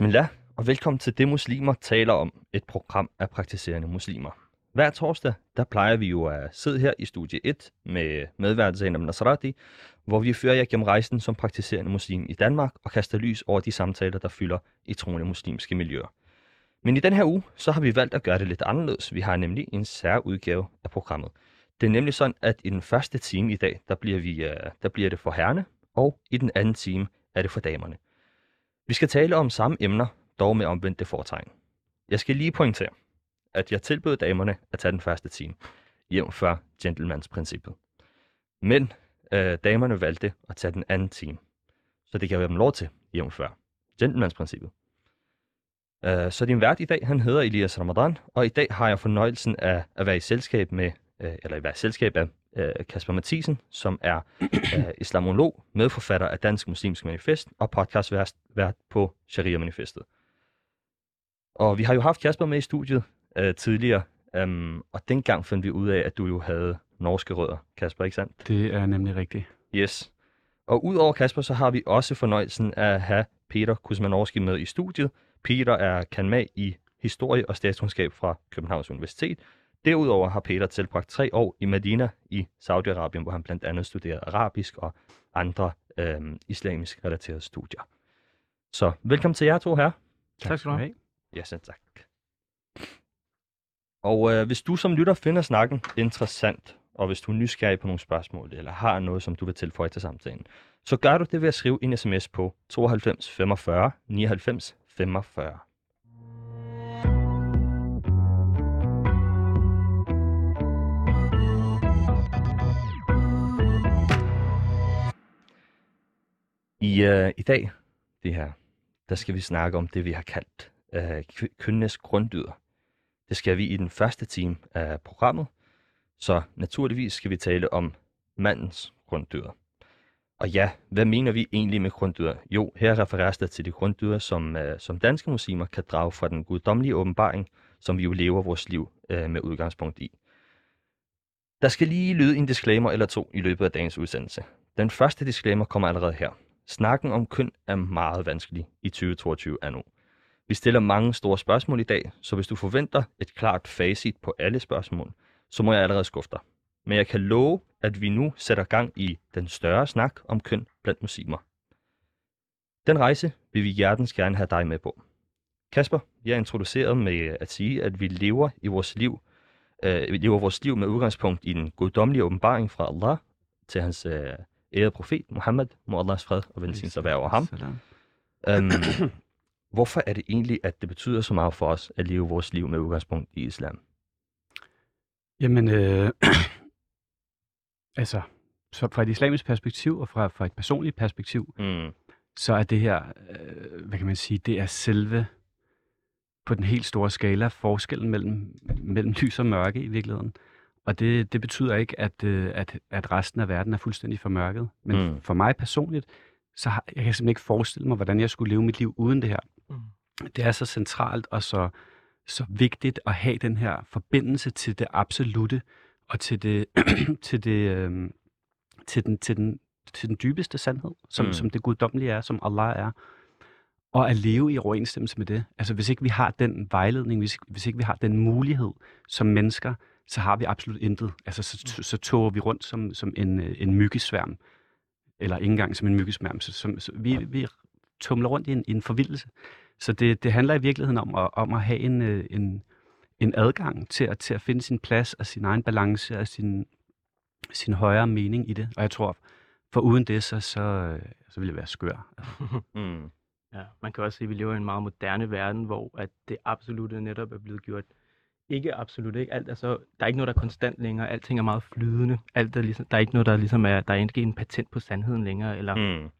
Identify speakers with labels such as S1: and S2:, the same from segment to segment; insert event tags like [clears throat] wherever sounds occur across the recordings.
S1: Bismillah, og velkommen til Det Muslimer taler om, et program af praktiserende muslimer. Hver torsdag, der plejer vi jo at sidde her i studie 1 med medvært af Nasrati, hvor vi fører jer gennem rejsen som praktiserende muslim i Danmark og kaster lys over de samtaler, der fylder i troende muslimske miljøer. Men i den her uge, så har vi valgt at gøre det lidt anderledes. Vi har nemlig en særudgave af programmet. Det er nemlig sådan, at i den første time i dag, der bliver, vi, øh, der bliver det for herrene, og i den anden time er det for damerne. Vi skal tale om samme emner, dog med omvendte foretegn. Jeg skal lige pointere, at jeg tilbød damerne at tage den første time, jævnfør før gentlemansprincippet. Men øh, damerne valgte at tage den anden time, så det kan være dem lov til, jævnfør før gentlemansprincippet. Øh, så din vært i dag, han hedder Elias Ramadan, og i dag har jeg fornøjelsen af at være i selskab med, øh, eller i være i selskab af øh, Kasper Mathisen, som er øh, [clears throat] islamolog, medforfatter af Dansk Muslimsk Manifest og podcastvært vært på Sharia Manifestet. Og vi har jo haft Kasper med i studiet øh, tidligere, um, og dengang fandt vi ud af, at du jo havde norske rødder, Kasper, ikke sandt?
S2: Det er nemlig rigtigt.
S1: Yes. Og udover Kasper, så har vi også fornøjelsen af at have Peter Kuzmanorski med i studiet. Peter er kanmag i historie og statskundskab fra Københavns Universitet. Derudover har Peter tilbragt tre år i Medina i Saudi-Arabien, hvor han blandt andet studerede arabisk og andre øhm, islamisk relaterede studier. Så velkommen til jer to her.
S2: Tak skal du have.
S1: Ja, selv tak. Og øh, hvis du som lytter finder snakken interessant, og hvis du er nysgerrig på nogle spørgsmål, eller har noget, som du vil tilføje til samtalen, så gør du det ved at skrive en sms på 92 45 99 45. øh, I dag, det her, der skal vi snakke om det, vi har kaldt øh, kønnes grunddyder. Det skal vi i den første time af programmet, så naturligvis skal vi tale om mandens grunddyder. Og ja, hvad mener vi egentlig med grunddyder? Jo, her refereres der til de grunddyder, som, øh, som danske muslimer kan drage fra den guddommelige åbenbaring, som vi jo lever vores liv øh, med udgangspunkt i. Der skal lige lyde en disclaimer eller to i løbet af dagens udsendelse. Den første disclaimer kommer allerede her. Snakken om køn er meget vanskelig i 2022 nu. Vi stiller mange store spørgsmål i dag, så hvis du forventer et klart facit på alle spørgsmål, så må jeg allerede skuffe dig. Men jeg kan love, at vi nu sætter gang i den større snak om køn blandt muslimer. Den rejse vil vi hjertens gerne have dig med på. Kasper, jeg er introduceret med at sige, at vi lever i vores liv, øh, vi lever vores liv med udgangspunkt i den guddommelige åbenbaring fra Allah til hans øh, ærede profet, Muhammad, må Allahs fred og velsignelse være over ham. Um, [clears throat] hvorfor er det egentlig, at det betyder så meget for os at leve vores liv med udgangspunkt i islam?
S2: Jamen, øh, [clears throat] altså, så fra et islamisk perspektiv og fra, fra et personligt perspektiv,
S1: Mm.
S2: så er det her, øh, hvad kan man sige, det er selve på den helt store skala forskellen mellem, mellem lys og mørke i virkeligheden. Og det, det betyder ikke, at, øh, at, at resten af verden er fuldstændig formørket. Men
S1: Mm.
S2: for mig personligt, så har, jeg kan simpelthen ikke forestille mig, hvordan jeg skulle leve mit liv uden det her.
S3: Mm.
S2: Det er så centralt og så, så vigtigt at have den her forbindelse til det absolute og til det, [clears throat] til det, øh, til den, til den, til den dybeste sandhed, som,
S1: mm.
S2: som det guddommelige er, som Allah er. Og at leve i overensstemmelse med det. Altså hvis ikke vi har den vejledning, hvis, hvis ikke vi har den mulighed som mennesker, så har vi absolut intet. Altså så, så toger vi rundt som, som en, øh, en myggesværm. Eller ikke engang som en myggesværm. Så, som, så vi, vi tumler rundt i en, i en forvildelse. Så det, det handler i virkeligheden om at, om at have en, øh, en, en adgang til at, til at finde sin plads og sin egen balance og sin, sin højere mening i det. Og jeg tror, for uden det, så, så, så ville jeg være skør. [laughs]
S1: Mm.
S3: Ja, man kan også se, at vi lever i en meget moderne verden, hvor at det absolute netop er blevet gjort ikke absolut ikke. Alt er så, der er ikke noget, der er konstant længere. Alting er meget flydende. Alt er ligesom, der er ikke noget, der ligesom er, der er ikke en patent på sandheden længere. Eller,
S1: Mm.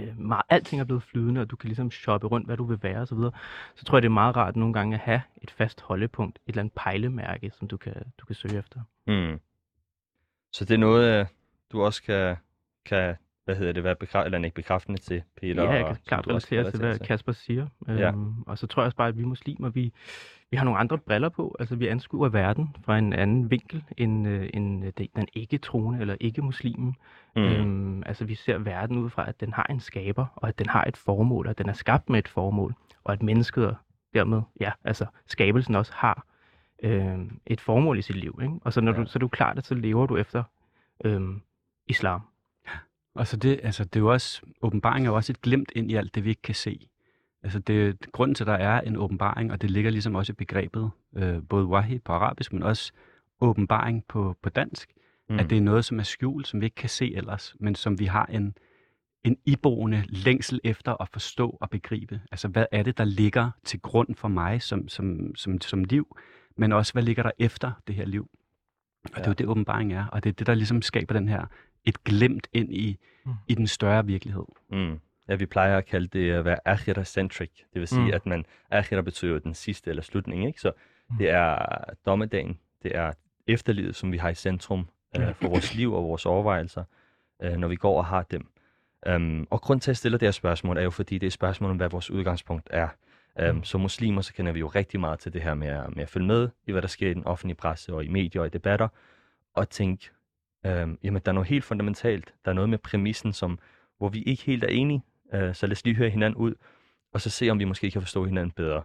S3: øh, meget, alting er blevet flydende, og du kan ligesom shoppe rundt, hvad du vil være osv. Så, så tror jeg, det er meget rart nogle gange at have et fast holdepunkt, et eller andet pejlemærke, som du kan, du kan søge efter.
S1: Mm. Så det er noget, øh, du også kan, kan hvad hedder det, hvad bekræ- eller ikke bekræftende til Peter?
S3: Ja, jeg kan klart relatere til, hvad Kasper siger.
S1: Ja.
S3: Øhm, og så tror jeg også bare, at vi muslimer, vi, vi har nogle andre briller på. Altså, vi anskuer verden fra en anden vinkel end, øh, end øh, den ikke-troende eller ikke-muslimen.
S1: Mm.
S3: Øhm, altså, vi ser verden ud fra, at den har en skaber, og at den har et formål, og at den er skabt med et formål, og at mennesket og dermed, ja, altså skabelsen også har øhm, et formål i sit liv. Ikke? Og så, når
S1: Ja.
S3: du, så er det jo klart, at så lever du efter øhm, islam.
S2: Og så det, altså, det er jo også, åbenbaring er jo også et glimt ind i alt det, vi ikke kan se. Altså det, grunden til, at der er en åbenbaring, og det ligger ligesom også i begrebet, øh, både wahi på arabisk, men også åbenbaring på, på dansk, mm. at det er noget, som er skjult, som vi ikke kan se ellers, men som vi har en, en iboende længsel efter at forstå og begribe. Altså hvad er det, der ligger til grund for mig som, som, som, som liv, men også hvad ligger der efter det her liv. Og ja. det er jo det, åbenbaring er, og det er det, der ligesom skaber den her, et glimt ind i,
S3: Mm.
S2: i den større virkelighed.
S1: Mm. Ja, vi plejer at kalde det at være akhira-centric. Det vil sige,
S3: Mm.
S1: at man, akhira betyder jo den sidste eller slutning, ikke? Så
S3: Mm.
S1: det er dommedagen, det er efterlivet, som vi har i centrum øh, for vores [laughs] liv og vores overvejelser, øh, når vi går og har dem. Um, og grund til, at jeg stiller det her spørgsmål, er jo fordi, det er et spørgsmål om, hvad vores udgangspunkt er. Um,
S3: Mm.
S1: Som muslimer, så kender vi jo rigtig meget til det her med at, med at følge med i, hvad der sker i den offentlige presse og i medier og i debatter, og tænke, um, jamen, der er noget helt fundamentalt. Der er noget med præmissen, som, hvor vi ikke helt er enige. Uh, så lad os lige høre hinanden ud, og så se, om vi måske kan forstå hinanden bedre.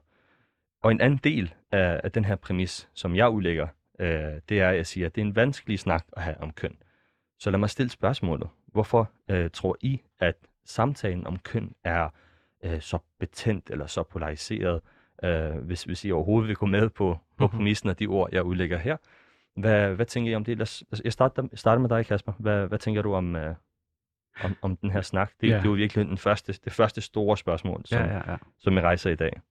S1: Og en anden del af, af den her præmis, som jeg udlægger, øh, det er, at jeg siger, at det er en vanskelig snak at have om køn. Så lad mig stille spørgsmålet. Hvorfor øh, tror I, at samtalen om køn er øh, så betændt eller så polariseret, øh, hvis, hvis I overhovedet vil gå med på, på
S3: Mhm.
S1: præmissen af de ord, jeg udlægger her? Hvad, hvad tænker I om det? Lad os, jeg starter, jeg starter med dig, Kasper. Hvad, hvad tænker du om, øh, om, om den her snak? Det,
S2: Ja.
S1: det er jo virkelig den første, det første store spørgsmål, som,
S2: Ja, ja, ja.
S1: som I rejser i dag.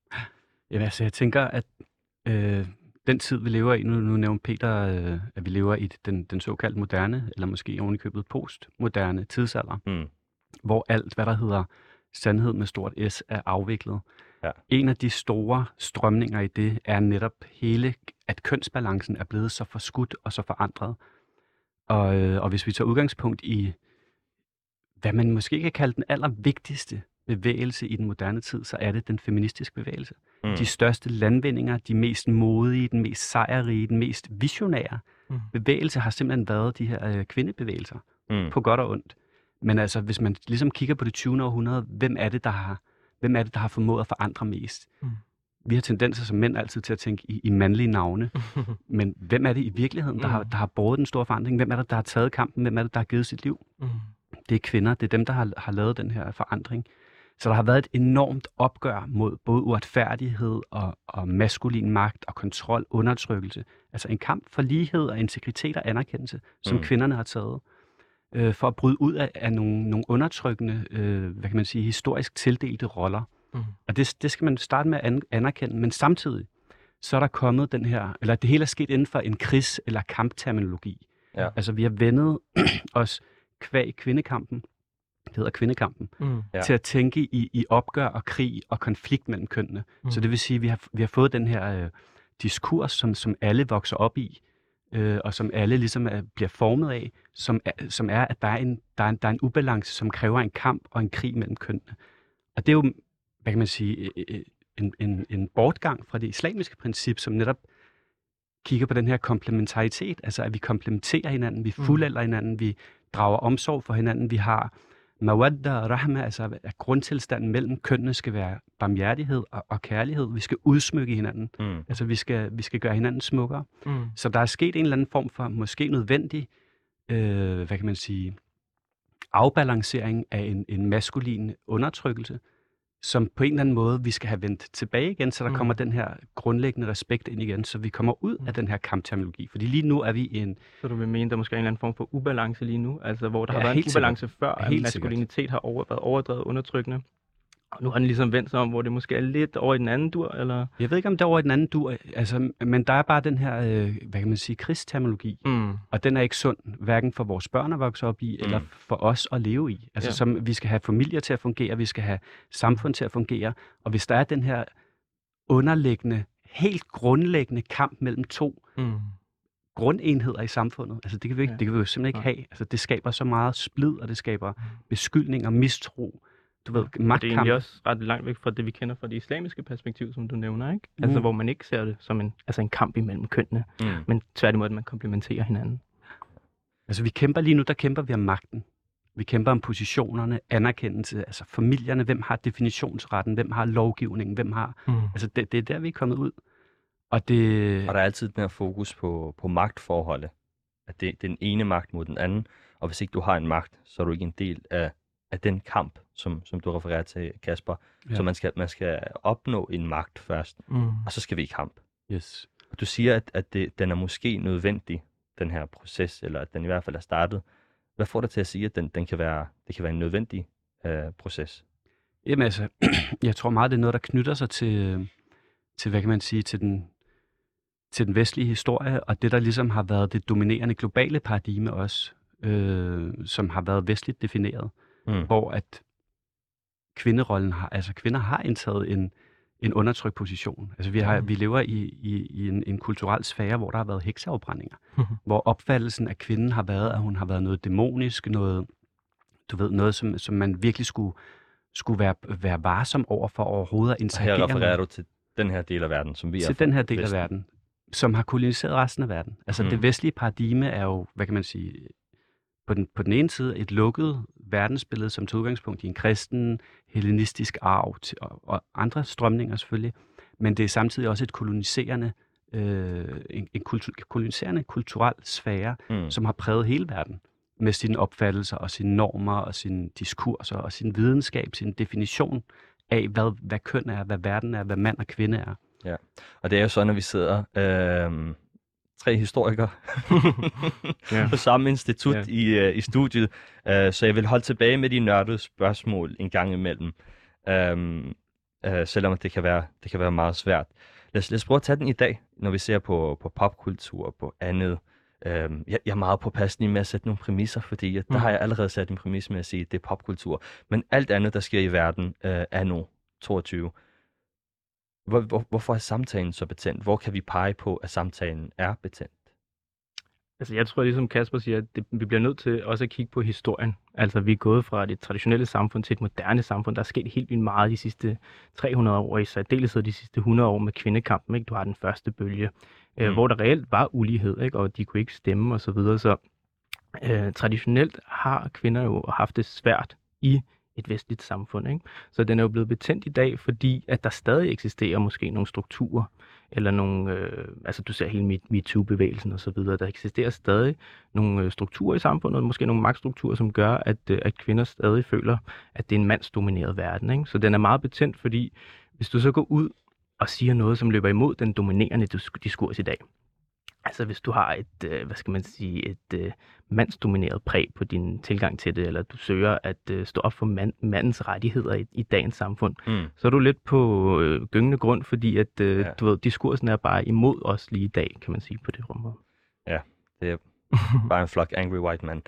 S2: Jamen, altså, jeg tænker, at øh, den tid, vi lever i, nu, nu nævner Peter, øh, at vi lever i den, den såkaldt moderne, eller måske ovenikøbet postmoderne tidsalder,
S1: Mm.
S2: hvor alt, hvad der hedder sandhed med stort S, er afviklet.
S1: Ja.
S2: En af de store strømninger i det er netop hele, at kønsbalancen er blevet så forskudt og så forandret. Og, øh, og hvis vi tager udgangspunkt i, hvad man måske kan kalde den allervigtigste bevægelse i den moderne tid, så er det den feministiske bevægelse.
S1: Mm.
S2: De største landvindinger, de mest modige, den mest sejrige, den mest visionære
S3: Mm.
S2: bevægelse har simpelthen været de her øh, kvindebevægelser,
S1: Mm.
S2: på godt og ondt. Men altså, hvis man ligesom kigger på det 20. århundrede, hvem er det, der har, hvem er det, der har formået at forandre mest?
S3: Mm.
S2: Vi har tendenser som mænd altid til at tænke i, i mandlige navne, [laughs] men hvem er det i virkeligheden, der,
S3: Mm.
S2: har, der har båret den store forandring? Hvem er det, der har taget kampen? Hvem er det, der har givet sit liv?
S3: Mm.
S2: det er kvinder, det er dem, der har, har lavet den her forandring. Så der har været et enormt opgør mod både uretfærdighed og, og maskulin magt og kontrol, undertrykkelse. Altså en kamp for lighed og integritet og anerkendelse, som
S1: Mm.
S2: kvinderne har taget øh, for at bryde ud af, af nogle, nogle undertrykkende, øh, hvad kan man sige, historisk tildelte roller.
S3: Mm.
S2: Og det, det skal man starte med at an- anerkende, men samtidig så er der kommet den her, eller det hele er sket inden for en krigs- eller kampterminologi.
S1: Ja.
S2: Altså vi har vendet [clears throat] os kvæg kvindekampen, det hedder kvindekampen,
S3: Mm.
S1: Ja.
S2: til at tænke i, i opgør og krig og konflikt mellem kønnene.
S3: Mm.
S2: Så det vil sige, at vi har, vi har fået den her øh, diskurs, som, som alle vokser op i, øh, og som alle ligesom er, bliver formet af, som er, som er at der er, en, der, er en, der er en ubalance, som kræver en kamp og en krig mellem kønnene. Og det er jo, hvad kan man sige, øh, øh, en, en, en bortgang fra det islamiske princip, som netop kigger på den her komplementaritet, altså at vi komplementerer hinanden, vi
S3: Mm.
S2: fuldalder hinanden, vi drager omsorg for hinanden, vi har mawadda og rahma, altså at grundtilstanden mellem kønnene skal være barmhjertighed og, og kærlighed. Vi skal udsmykke hinanden,
S1: Mm.
S2: altså vi skal, vi skal gøre hinanden smukkere.
S3: Mm.
S2: Så der er sket en eller anden form for måske nødvendig, øh, hvad kan man sige, afbalancering af en, en maskulin undertrykkelse, som på en eller anden måde, vi skal have vendt tilbage igen, så der
S3: Mm.
S2: mm. kommer den her grundlæggende respekt ind igen, så vi kommer ud
S3: Mm.
S2: af den her kampterminologi. Fordi lige nu er vi i en,
S3: Så du vil mene, der måske er en eller anden form for ubalance lige nu? Altså, hvor der
S2: Ja,
S3: har været en
S2: helt sikkert.
S3: ubalance før, at
S2: sikkert.
S3: maskulinitet har over, været overdrevet undertrykkende. Og nu har den ligesom vendt sig om, hvor det måske er lidt over i den anden dur, eller?
S2: jeg ved ikke om det er over i den anden dur, altså, men der er bare den her, øh, hvad kan man sige, krigsterminologi,
S3: Mm.
S2: og den er ikke sund, hverken for vores børn at vokse op i, mm. eller for os at leve i. Altså
S3: Ja.
S2: som, vi skal have familier til at fungere, vi skal have samfund til at fungere, og hvis der er den her underliggende, helt grundlæggende kamp mellem to
S3: Mm.
S2: grundenheder i samfundet. Altså det kan vi, ikke,
S3: Ja.
S2: det kan vi jo simpelthen ikke
S3: Nej.
S2: have. Altså det skaber så meget splid, og det skaber beskyldning og mistro. Du ved,
S3: Og det er
S2: magtkamp.
S3: egentlig også ret langt væk fra det, vi kender fra det islamiske perspektiv, som du nævner, ikke? Altså,
S2: Mm.
S3: hvor man ikke ser det som en, altså en kamp imellem kønnene,
S1: Mm.
S3: men tværtimod, at man komplementerer hinanden.
S2: Altså vi kæmper lige nu, der kæmper vi om magten. Vi kæmper om positionerne, anerkendelse, altså familierne, hvem har definitionsretten, hvem har lovgivningen, hvem har...
S3: Mm.
S2: Altså det, det er der, vi er kommet ud. Og det...
S1: Og der er altid den her fokus på, på magtforholdet. At det, det er den ene magt mod den anden. Og hvis ikke du har en magt, så er du ikke en del af, af den kamp, som, som du refererer til, Kasper.
S2: Ja.
S1: Så man skal, man skal opnå en magt først,
S3: Mm.
S1: og så skal vi i kamp.
S2: Yes.
S1: Og du siger, at, at det, den er måske nødvendig, den her proces, eller at den i hvert fald er startet. Hvad får dig til at sige, at den, den kan være, det kan være en nødvendig øh, proces?
S2: Jamen altså, [clears throat] jeg tror meget, det er noget, der knytter sig til, til hvad kan man sige, til den, til den vestlige historie, og det, der ligesom har været det dominerende globale paradigme også, øh, som har været vestligt defineret,
S1: Mm.
S2: hvor at kvinderollen har, altså kvinder har indtaget en, en undertrykt position. Altså vi, har,
S3: Mhm.
S2: vi lever i, i, i en, en kulturel sfære, hvor der har været hekseafbrændinger,
S3: Mhm. [laughs]
S2: hvor opfattelsen af kvinden har været, at hun har været noget dæmonisk, noget, du ved, noget, som, som man virkelig skulle, skulle være, være varsom over for overhovedet at
S1: her
S2: interagere med
S1: refererer du til den her del af verden, som vi er
S2: til den her del af verden, som har koloniseret resten af verden. Altså mm.
S1: Mm.
S2: det vestlige paradigme er jo, hvad kan man sige, på den, på den ene side et lukket verdensbillede, som tager udgangspunkt i en kristen, hellenistisk arv til, og, og andre strømninger selvfølgelig, men det er samtidig også et koloniserende, øh, en, en kultur, koloniserende kulturel sfære,
S1: Mm.
S2: som har præget hele verden med sine opfattelser og sine normer og sine diskurser og sin videnskab, sin definition af, hvad, hvad køn er, hvad verden er, hvad mand og kvinde er.
S1: Og det er jo sådan, at vi sidder øh, tre historikere [laughs]
S3: Ja.
S1: på samme institut
S3: Ja.
S1: i, øh, i studiet, øh, så jeg vil holde tilbage med de nørdede spørgsmål en gang imellem, øh, øh, selvom det kan, være, det kan være meget svært. Lad os, lad os prøve at tage den i dag, når vi ser på, på popkultur og på andet. Øh, jeg, jeg er meget påpasselig med at sætte nogle præmisser, fordi der
S3: Mm.
S1: har jeg allerede sat en præmis med at sige, at det er popkultur. Men alt andet, der sker i verden, øh, er nu 22. Hvor, hvor, hvorfor er samtalen så betændt? Hvor kan vi pege på, at samtalen er betændt?
S3: Altså, jeg tror, ligesom Kasper siger, at det, vi bliver nødt til også at kigge på historien. Altså, vi er gået fra det traditionelle samfund til et moderne samfund. Der er sket helt vildt meget de sidste 300 år, i særdeleshed de sidste 100 år med kvindekampen. Ikke? Du har den første bølge, øh,
S1: Mm.
S3: hvor der reelt var ulighed, ikke? og de kunne ikke stemme osv. Så, videre. så øh, traditionelt har kvinder jo haft det svært i et vestligt samfund. Ikke? Så den er jo blevet betændt i dag, fordi at der stadig eksisterer måske nogle strukturer, eller nogle, øh, altså du ser hele MeToo-bevægelsen og så videre, der eksisterer stadig nogle øh, strukturer i samfundet, måske nogle magtstrukturer, som gør, at, øh, at kvinder stadig føler, at det er en mandsdomineret verden. Ikke? Så den er meget betændt, fordi hvis du så går ud og siger noget, som løber imod den dominerende diskurs i dag, altså hvis du har et, øh, hvad skal man sige, et øh, mandsdomineret præg på din tilgang til det, eller du søger at øh, stå op for mand, mandens rettigheder i, i dagens samfund,
S1: Mm.
S3: så er du lidt på øh, gyngende grund, fordi at, øh,
S1: Ja.
S3: ja. du ved, diskursen er bare imod os lige i dag, kan man sige på det rum. [laughs]
S1: Bare en flok angry white men.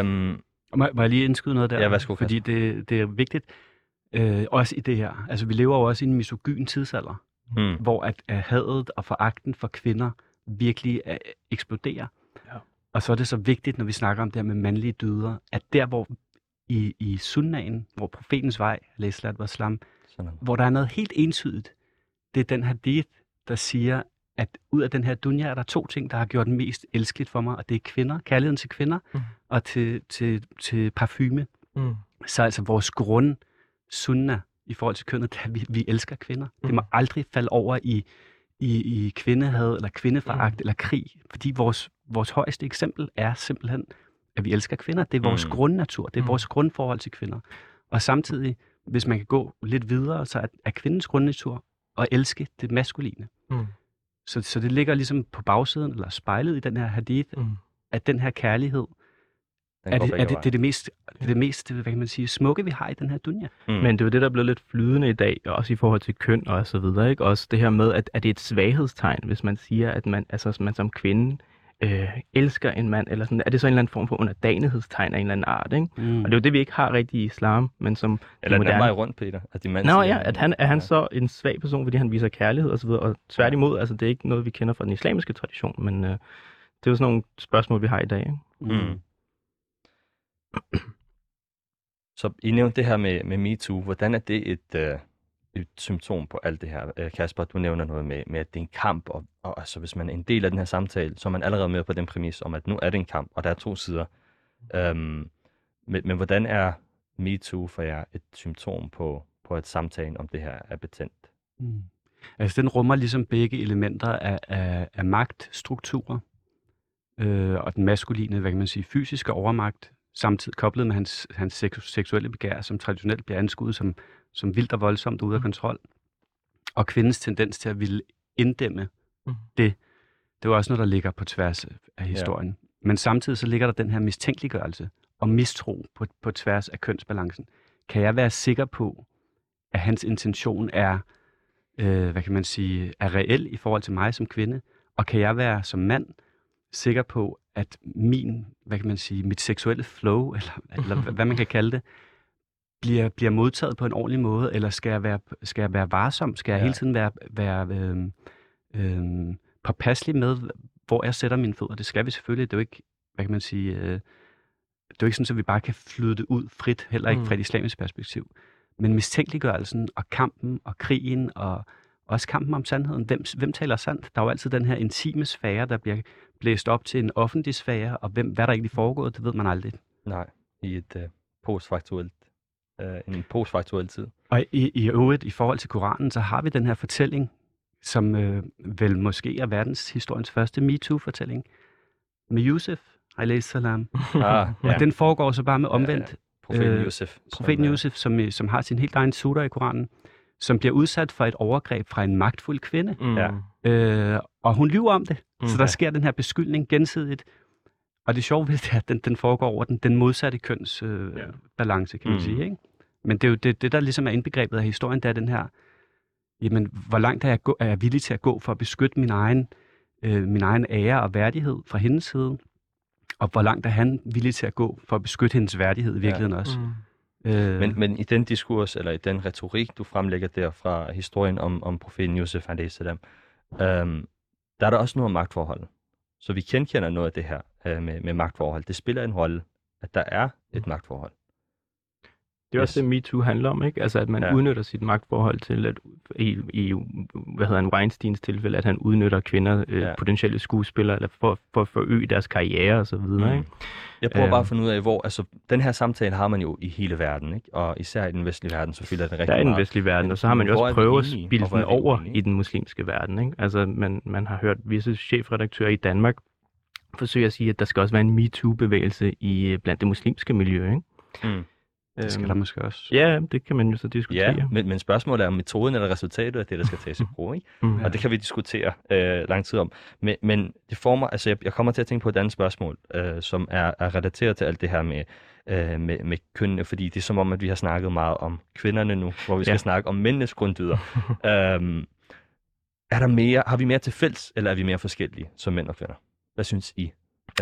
S1: Um,
S2: Må, må jeg lige indskyde noget der?
S1: Ja, værsgo,
S2: Fordi det, det er vigtigt, øh, også i det her. Altså, vi lever jo også i en misogyn tidsalder,
S1: mm,
S2: hvor at, at hadet og foragten for kvinder virkelig uh, eksploderer.
S3: Ja.
S2: Og så er det så vigtigt, når vi snakker om det her med mandlige dyder, at der, hvor i, i sunnaen, hvor profetens vej, Læslat var slam,
S1: sådan.
S2: hvor der er noget helt entydigt, det er den hadith, der siger, at ud af den her dunja er der to ting, der har gjort den mest elskeligt for mig, og det er kvinder, kærligheden til kvinder,
S3: Mm.
S2: og til, til, til parfume.
S3: Mm.
S2: Så altså vores grund sunna i forhold til kønnet, at vi, vi elsker kvinder. Mm. Det må aldrig falde over i, i, i kvindehad eller kvindeforagt
S3: Mm.
S2: eller krig, fordi vores, vores højeste eksempel er simpelthen, at vi elsker kvinder. Det er vores
S1: Mm.
S2: grundnatur, det er
S3: Mm.
S2: vores grundforhold til kvinder. Og samtidig, hvis man kan gå lidt videre, så er, er kvindens grundnatur at elske det maskuline.
S3: Mm.
S2: Så, så det ligger ligesom på bagsiden, eller spejlet i den her hadith,
S3: Mm.
S2: at den her kærlighed,
S1: Den
S2: er det, er det, det, er det mest, det, er det mest, hvad kan man sige, smukke, vi har i den her dunja.
S1: Mm.
S3: Men det er jo det, der er blevet lidt flydende i dag, også i forhold til køn og så videre. Ikke? Også det her med, at, at det er et svaghedstegn, hvis man siger, at man, altså, man som kvinde øh, elsker en mand, eller sådan, er det så en eller anden form for underdanighedstegn af en eller anden art, ikke?
S2: Mm.
S3: Og det er jo det, vi ikke har rigtig i islam, men som
S1: Eller den
S3: moderne-
S1: vej rundt, Peter. At de mand
S3: Nå ja, at han, er han
S1: Ja.
S3: så en svag person, fordi han viser kærlighed og så videre, og tværtimod, altså det er ikke noget, vi kender fra den islamiske tradition, men øh, det er jo sådan nogle spørgsmål, vi har i dag. Ikke?
S1: Mm. Så I nævnte det her med, med MeToo. Hvordan er det et, øh, et symptom på alt det her? Øh, Kasper, du nævner noget med, med, at det er en kamp, og, og altså, hvis man er en del af den her samtale, så er man allerede med på den præmis om, at nu er det en kamp, og der er to sider. Øhm, men, men hvordan er MeToo for jer et symptom på, på at samtalen om det her er betændt?
S2: Mm. Altså den rummer ligesom begge elementer af, af, af magtstrukturer, øh, og den maskuline, hvad kan man sige, fysiske overmagt, samtidig koblet med hans, hans seksuelle begær, som traditionelt bliver anskuet som, som vildt og voldsomt ude af mm. kontrol, og kvindens tendens til at ville inddæmme mm. det. Det var også noget, der ligger på tværs af historien. Ja. Men samtidig så ligger der den her mistænkeliggørelse og mistro på, på tværs af kønsbalancen. Kan jeg være sikker på, at hans intention er, øh, hvad kan man sige, er reel i forhold til mig som kvinde? Og kan jeg være som mand sikker på, at min, hvad kan man sige, mit seksuelle flow, [laughs] eller, eller hvad man kan kalde det, bliver, bliver modtaget på en ordentlig måde, eller skal jeg være, skal jeg være varsom? Skal jeg ja. hele tiden være, være øh, øh, påpasselig med, hvor jeg sætter mine fødder? Det skal vi selvfølgelig. Det er jo ikke, hvad kan man sige, øh, det er jo ikke sådan, at vi bare kan flyde det ud frit, heller ikke mm. fra et islamisk perspektiv. Men mistænkeliggørelsen og kampen og krigen og også kampen om sandheden. Hvem, hvem taler sandt? Der er jo altid den her intime sfære, der bliver blæst op til en offentlig sfære, og hvem, hvad der egentlig foregår, det ved man aldrig.
S1: Nej, i et uh, postfaktuelt, uh, en postfaktuel tid.
S2: Og i, i øvrigt, i forhold til Koranen, så har vi den her fortælling, som øh, vel måske er verdenshistoriens første MeToo-fortælling, med Yusuf, alayhi salam. Ah, [laughs] ja. Og den foregår så bare med omvendt. Ja, ja.
S1: Profeten øh, Yusuf.
S2: Profeten Yusuf, som, som har sin helt egen surah i Koranen, som bliver udsat for et overgreb fra en magtfuld kvinde. Mm. Ja. Øh, og hun lyver om det. Mm. Så der sker den her beskyldning gensidigt. Og det sjove ved det er, at den, den foregår over den, den modsatte køns øh, ja. balance, kan man mm. sige. Ikke? Men det er jo det, det, der ligesom er indbegrebet af historien, det er den her, jamen, hvor langt er jeg, gå, er jeg villig til at gå for at beskytte min egen, øh, min egen ære og værdighed fra hendes side, og hvor langt er han villig til at gå for at beskytte hendes værdighed i virkeligheden ja. også. Mm.
S1: Øh, men, men i den diskurs, eller i den retorik, du fremlægger der fra historien om, om profeten Josef a.s., øhm, der er der også noget om magtforhold. Så vi kendkender noget af det her øh, med, med magtforhold. Det spiller en rolle, at der er et mm. magtforhold.
S3: Det er yes. også det, MeToo handler om, ikke? Altså, at man ja. udnytter sit magtforhold til, at i, i hvad hedder en Weinsteins tilfælde, at han udnytter kvinder, øh, ja. potentielle skuespillere, eller for, for at forøge deres karriere og så videre, mm. ikke?
S1: Jeg prøver bare at finde ud af, hvor, altså, den her samtale har man jo i hele verden, ikke? Og især i den vestlige verden, så fylder det rigtig
S3: meget. Der er den vestlige verden, og så har man jo også prøvet at spille den over i den muslimske verden, ikke? Altså, man, man har hørt visse chefredaktører i Danmark forsøge at sige, at der skal også være en MeToo-bevægelse i blandt det muslimske miljø, ikke? Mm.
S2: Det skal der øhm, måske også.
S3: Ja, det kan man jo så diskutere.
S1: Ja, men, men spørgsmålet er om metoden eller resultatet af det, der skal tages i [laughs] brug. Ikke? Mm. Og det kan vi diskutere øh, lang tid om. Men, men det får mig, altså jeg, jeg kommer til at tænke på et andet spørgsmål, øh, som er, er relateret til alt det her med, øh, med, med kønnene, fordi det er som om, at vi har snakket meget om kvinderne nu, hvor vi skal ja. snakke om mændenes grunddyder. [laughs] øhm, er der mere, har vi mere til fælles, eller er vi mere forskellige som mænd og kvinder? Hvad synes I?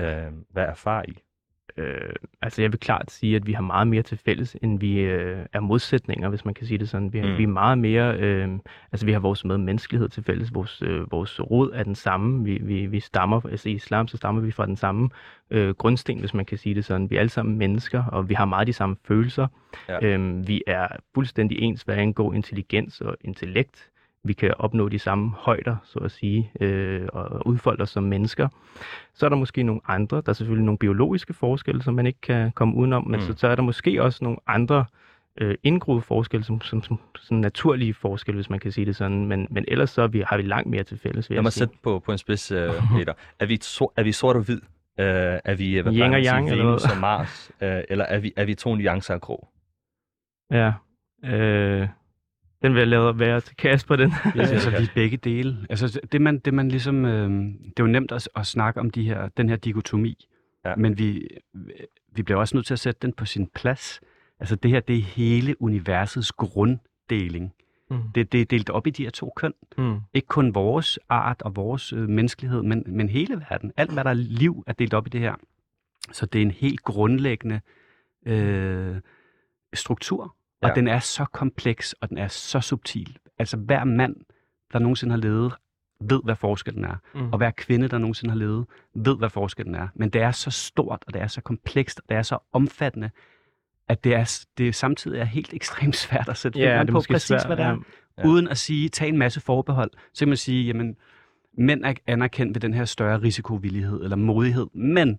S1: Øh, hvad erfarer I?
S3: Øh, altså jeg vil klart sige, at vi har meget mere til fælles, end vi øh, er modsætninger, hvis man kan sige det sådan. Vi, har, mm. vi er meget mere, øh, altså vi har vores med menneskelighed til fælles. Vores, øh, vores rod er den samme. Vi, vi, vi stammer, altså i islam, så stammer vi fra den samme øh, grundsten, hvis man kan sige det sådan. Vi er alle sammen mennesker, og vi har meget de samme følelser. Ja. Øh, vi er fuldstændig ens, hvad angår intelligens og intellekt vi kan opnå de samme højder, så at sige, øh, og udfolde os som mennesker. Så er der måske nogle andre, der er selvfølgelig nogle biologiske forskelle, som man ikke kan komme udenom, men mm. så, så er der måske også nogle andre øh, indgroede forskelle, som, som, som, som naturlige forskelle, hvis man kan sige det sådan. Men, men ellers så vi, har vi langt mere til fælles.
S1: Lad mig sætte på, på en spids, uh, Peter. Er vi, so, er vi sort og hvid? Uh, er vi
S3: hvad Yang og Yang,
S1: eller Venus og Mars? Uh, eller er vi, er vi to nuancer af grå?
S3: Ja. Øh, den vil jeg lade være til Kasper, den.
S2: ja, altså, vi er begge dele. Altså, det man, det man ligesom, øh, det er jo nemt at, at snakke om de her, den her dikotomi, ja. men vi, vi bliver også nødt til at sætte den på sin plads. Altså, det her, det er hele universets grunddeling. Mm. Det, det er delt op i de her to køn. Mm. Ikke kun vores art og vores øh, menneskelighed, men, men hele verden. Alt, hvad der er liv, er delt op i det her. Så det er en helt grundlæggende øh, struktur, og ja. den er så kompleks, og den er så subtil. Altså hver mand, der nogensinde har levet, ved, hvad forskellen er.
S3: Mm.
S2: Og hver kvinde, der nogensinde har levet, ved, hvad forskellen er. Men det er så stort, og det er så komplekst, og det er så omfattende, at det, er, det samtidig er helt ekstremt [laughs] svært at sætte
S3: Ja, det
S2: på præcis,
S3: svært,
S2: hvad det er.
S3: ja.
S2: Uden at sige, tage en masse forbehold. Så kan man sige, jamen, mænd er anerkendt ved den her større risikovillighed eller modighed. Men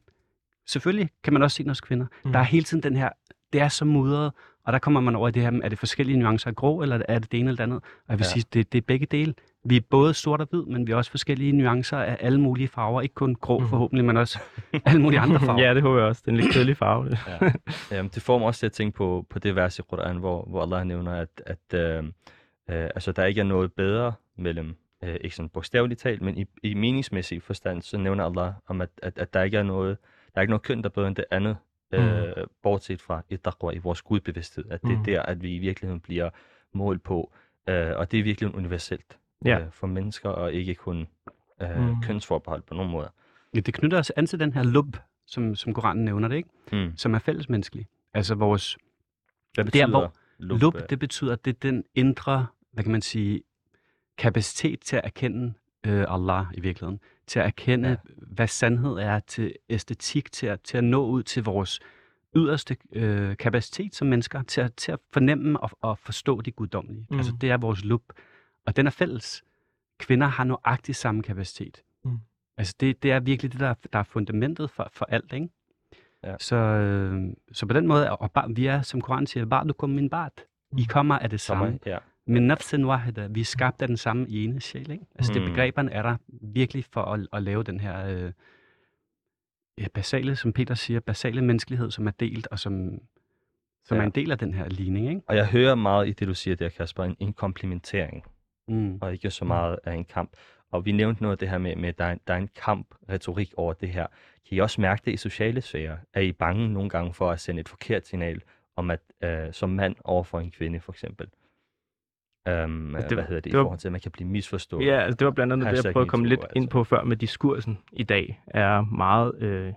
S2: selvfølgelig kan man også se den hos kvinder.
S3: Mm.
S2: Der er hele tiden den her, det er så mudret, og der kommer man over i det her, er det forskellige nuancer af grå, eller er det det ene eller det andet? Og jeg vil
S1: Ja.
S2: sige, det, det er begge dele. Vi er både sort og hvid, men vi er også forskellige nuancer af alle mulige farver. Ikke kun grå
S3: Mhm.
S2: forhåbentlig, men også alle mulige andre farver. [laughs]
S3: ja, det håber jeg også. Den lidt kedelig farve. Det.
S1: Ja. Jamen, det får mig også til at tænke på, på det vers i Quran, hvor, hvor Allah nævner, at, at øh, øh, altså, der ikke er noget bedre mellem, øh, ikke sådan bogstaveligt talt, men i, i meningsmæssig forstand, så nævner Allah om, at, at, at der ikke er noget, der er ikke noget køn, der er bedre end det andet, øh, bortset fra et taqwa i vores gudbevidsthed, at det er
S3: Mm.
S1: der, at vi i virkeligheden bliver målt på, øh, og det er virkelig universelt
S3: Ja.
S1: øh, for mennesker, og ikke kun øh,
S3: Mm.
S1: kønsforbehold på nogen måde.
S2: Ja, det knytter os an til den her lub, som, som Koranen nævner det, ikke?
S1: Mm.
S2: som er fællesmenneskelig. Altså vores
S1: Hvad
S2: Der,
S1: betyder
S2: hvor
S1: lub?
S2: lub, det betyder, at det er den indre, hvad kan man sige, kapacitet til at erkende øh, Allah i virkeligheden. Til at erkende,
S1: Ja.
S2: hvad sandhed er, til æstetik, til at, til at nå ud til vores yderste øh, kapacitet som mennesker, til at, til at fornemme og, og forstå det guddommelige.
S3: Mm.
S2: Mm. Altså det er vores lub. Og den er fælles. Kvinder har nøjagtigt samme kapacitet.
S3: Mm.
S2: Altså det, det er virkelig det, der, er- der er fundamentet for, for alt, ikke?
S1: Ja.
S2: Så, øh, så på den måde, og bare, vi er, som Koran siger, bare du kommer min bart. I kommer af det samme.
S1: Samme, ja.
S2: Men nafsen wahida, vi er skabt af den samme ene sjæl, ikke? Altså mm.
S1: Mm.
S2: det begreberne er der virkelig for at, at lave den her øh, ja, basale, som Peter siger, basale menneskelighed, som er delt, og som, som
S1: Ja.
S2: er en del af den her ligning, ikke?
S1: Og jeg hører meget i det, du siger der, Kasper, en, en komplementering,
S2: Mm.
S1: og ikke så meget af en kamp. Og vi nævnte noget af det her med, med at der er, en, der er en kamp-retorik over det her. Kan I også mærke det i sociale sfære? Er I bange nogle gange for at sende et forkert signal om at øh, som mand over for en kvinde, for eksempel? Um,
S3: det
S1: det,
S3: var-
S1: hvad hedder det,
S3: det
S1: i
S3: var-
S1: forhold til, at man kan blive misforstået?
S3: Ja, altså det var blandt andet det, jeg prøvede at komme lidt
S1: MeToo,
S3: ind
S1: altså.
S3: på før med diskursen i dag, er meget, øh,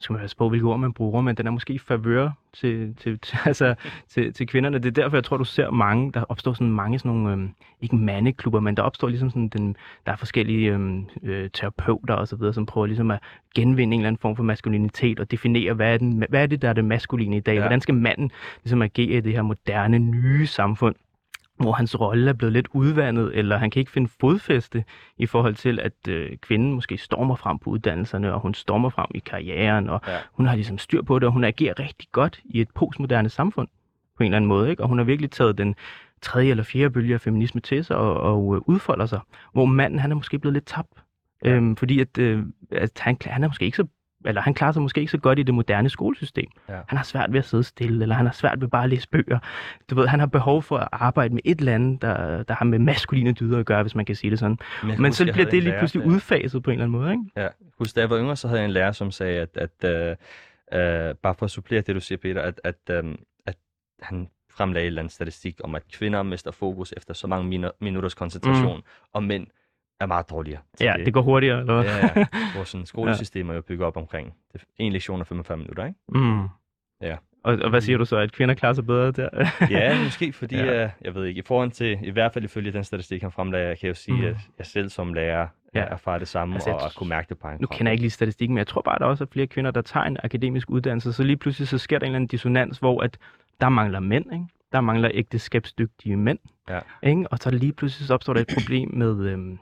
S3: skal man passe på, hvilke ord man bruger, men den er måske i favør til, til, [laughs] til, altså, til, til kvinderne. Det er derfor, jeg tror, du ser mange, der opstår sådan mange sådan nogle, øh, ikke mandeklubber, men der opstår ligesom sådan, den, der er forskellige øh, øh, terapeuter og så videre, som prøver ligesom at genvinde en eller anden form for maskulinitet og definere, hvad er, den, hvad er det, der er det maskuline i dag?
S1: Ja.
S3: Hvordan skal manden ligesom agere i det her moderne, nye samfund? Hvor hans rolle er blevet lidt udvandet, eller han kan ikke finde fodfæste i forhold til, at øh, kvinden måske stormer frem på uddannelserne, og hun stormer frem i karrieren, og
S1: Ja.
S3: hun har ligesom styr på det, og hun agerer rigtig godt i et postmoderne samfund på en eller anden måde, ikke? og hun har virkelig taget den tredje eller fjerde bølge af feminisme til sig og, og øh, udfolder sig, hvor manden han er måske blevet lidt tabt, øhm, fordi at, øh, at han, han er måske ikke så eller han klarer sig måske ikke så godt i det moderne skolesystem.
S1: Ja.
S3: Han har svært ved at sidde stille, eller han har svært ved bare at læse bøger. Du ved, han har behov for at arbejde med et eller andet, der, der har med maskuline dyder at gøre, hvis man kan sige det sådan. Men
S1: huske,
S3: så bliver det lige
S1: lærer,
S3: pludselig
S1: der-
S3: udfaset på en eller anden måde, ikke?
S1: Ja, husk, da jeg var yngre, så havde jeg en lærer, som sagde, at, at øh, øh, bare for at supplere det, du siger, Peter, at, at, øh, at han fremlagde en eller anden statistik om, at kvinder mister fokus efter så mange minu- minutters koncentration, mm. og mænd er meget dårligere. til
S3: Ja, det går hurtigere, eller hvad?
S1: Ja, ja. [laughs] Vores sådan, skolesystem er jo bygget op omkring det en lektion og 45 minutter, ikke?
S3: Mm.
S1: Ja.
S3: Og, og hvad siger du så, at kvinder klarer sig bedre der? [laughs]
S1: Ja, måske fordi, [laughs]
S3: Ja.
S1: ja. jeg ved ikke, i forhold til, i hvert fald ifølge den statistik, han fremlagde, kan jeg jo sige,
S3: Mm.
S1: at jeg selv som lærer
S3: Ja.
S1: erfarer det samme,
S3: Altså,
S1: altså, og, og kunne mærke det på en
S3: nu kender jeg ikke lige statistikken, men jeg tror bare, at der også er flere kvinder, der tager en akademisk uddannelse, så lige pludselig så sker der en eller anden dissonans, hvor at der mangler mænd, ikke? Der mangler ægteskabsdygtige mænd,
S1: Ja.
S3: ikke? Og så lige pludselig så opstår der et problem med, øhm,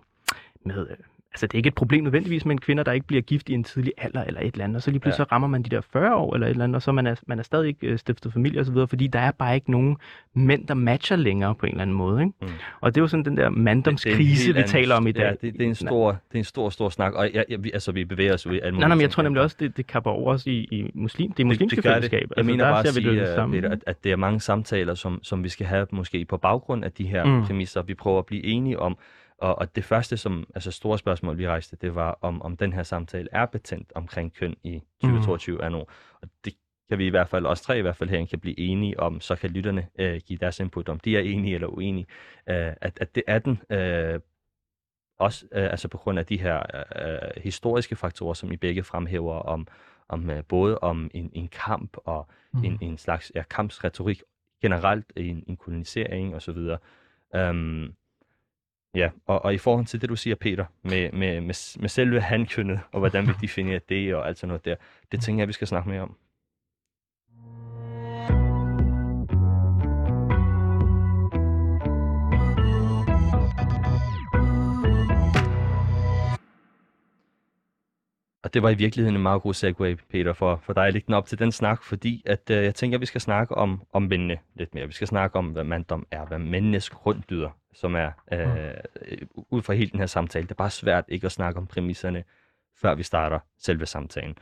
S3: med øh, altså det er ikke et problem nødvendigvis med en kvinder, der ikke bliver gift i en tidlig alder eller et eller andet, og så lige pludselig ja. så rammer man de der 40 år eller et eller andet, og så man er man er stadig ikke øh, stiftet familie og så videre, fordi der er bare ikke nogen mænd, der matcher længere på en eller anden måde, ikke?
S1: Mm.
S3: Og det er jo sådan den der
S1: er
S3: manddomskrise, vi taler om i dag.
S1: Ja, det, det, er en stor, det er en stor, stor snak, og jeg, jeg, vi, altså, vi bevæger os ud i alle
S3: Nej, nej, men jeg tror nemlig også, det, det kapper over os i, i muslim, det muslimske
S1: det, det
S3: fællesskab. Altså,
S1: Det. Jeg mener
S3: der
S1: bare at sige,
S3: det samme.
S1: Peter, at, at det er mange samtaler, som, som vi skal have måske på baggrund af de her
S3: mm.
S1: præmisser, vi prøver at blive enige om. Og, og det første, som, altså store spørgsmål, vi rejste, det var, om, om den her samtale er betændt omkring køn i 2022 mm. nu. Og det kan vi i hvert fald, os tre i hvert fald herinde, kan blive enige om, så kan lytterne øh, give deres input, om de er enige eller uenige, øh, at, at det er den, øh, også øh, altså på grund af de her øh, historiske faktorer, som I begge fremhæver, om, om øh, både om en, en kamp og mm. en, en slags ja, kampsretorik generelt, en, en kolonisering osv. Um, Ja, og, og i forhold til det, du siger, Peter, med, med, med, med selve handkønnet, og hvordan vi definerer det, og alt sådan noget der, det tænker jeg, vi skal snakke mere om. Og det var i virkeligheden en meget god segue, Peter, for, for dig at lægge den op til den snak, fordi at, øh, jeg tænker, at vi skal snakke om, om mændene lidt mere. Vi skal snakke om, hvad manddom er, hvad mændenes grunddyder, som er øh, ud fra hele den her samtale. Det er bare svært ikke at snakke om præmisserne, før vi starter selve samtalen.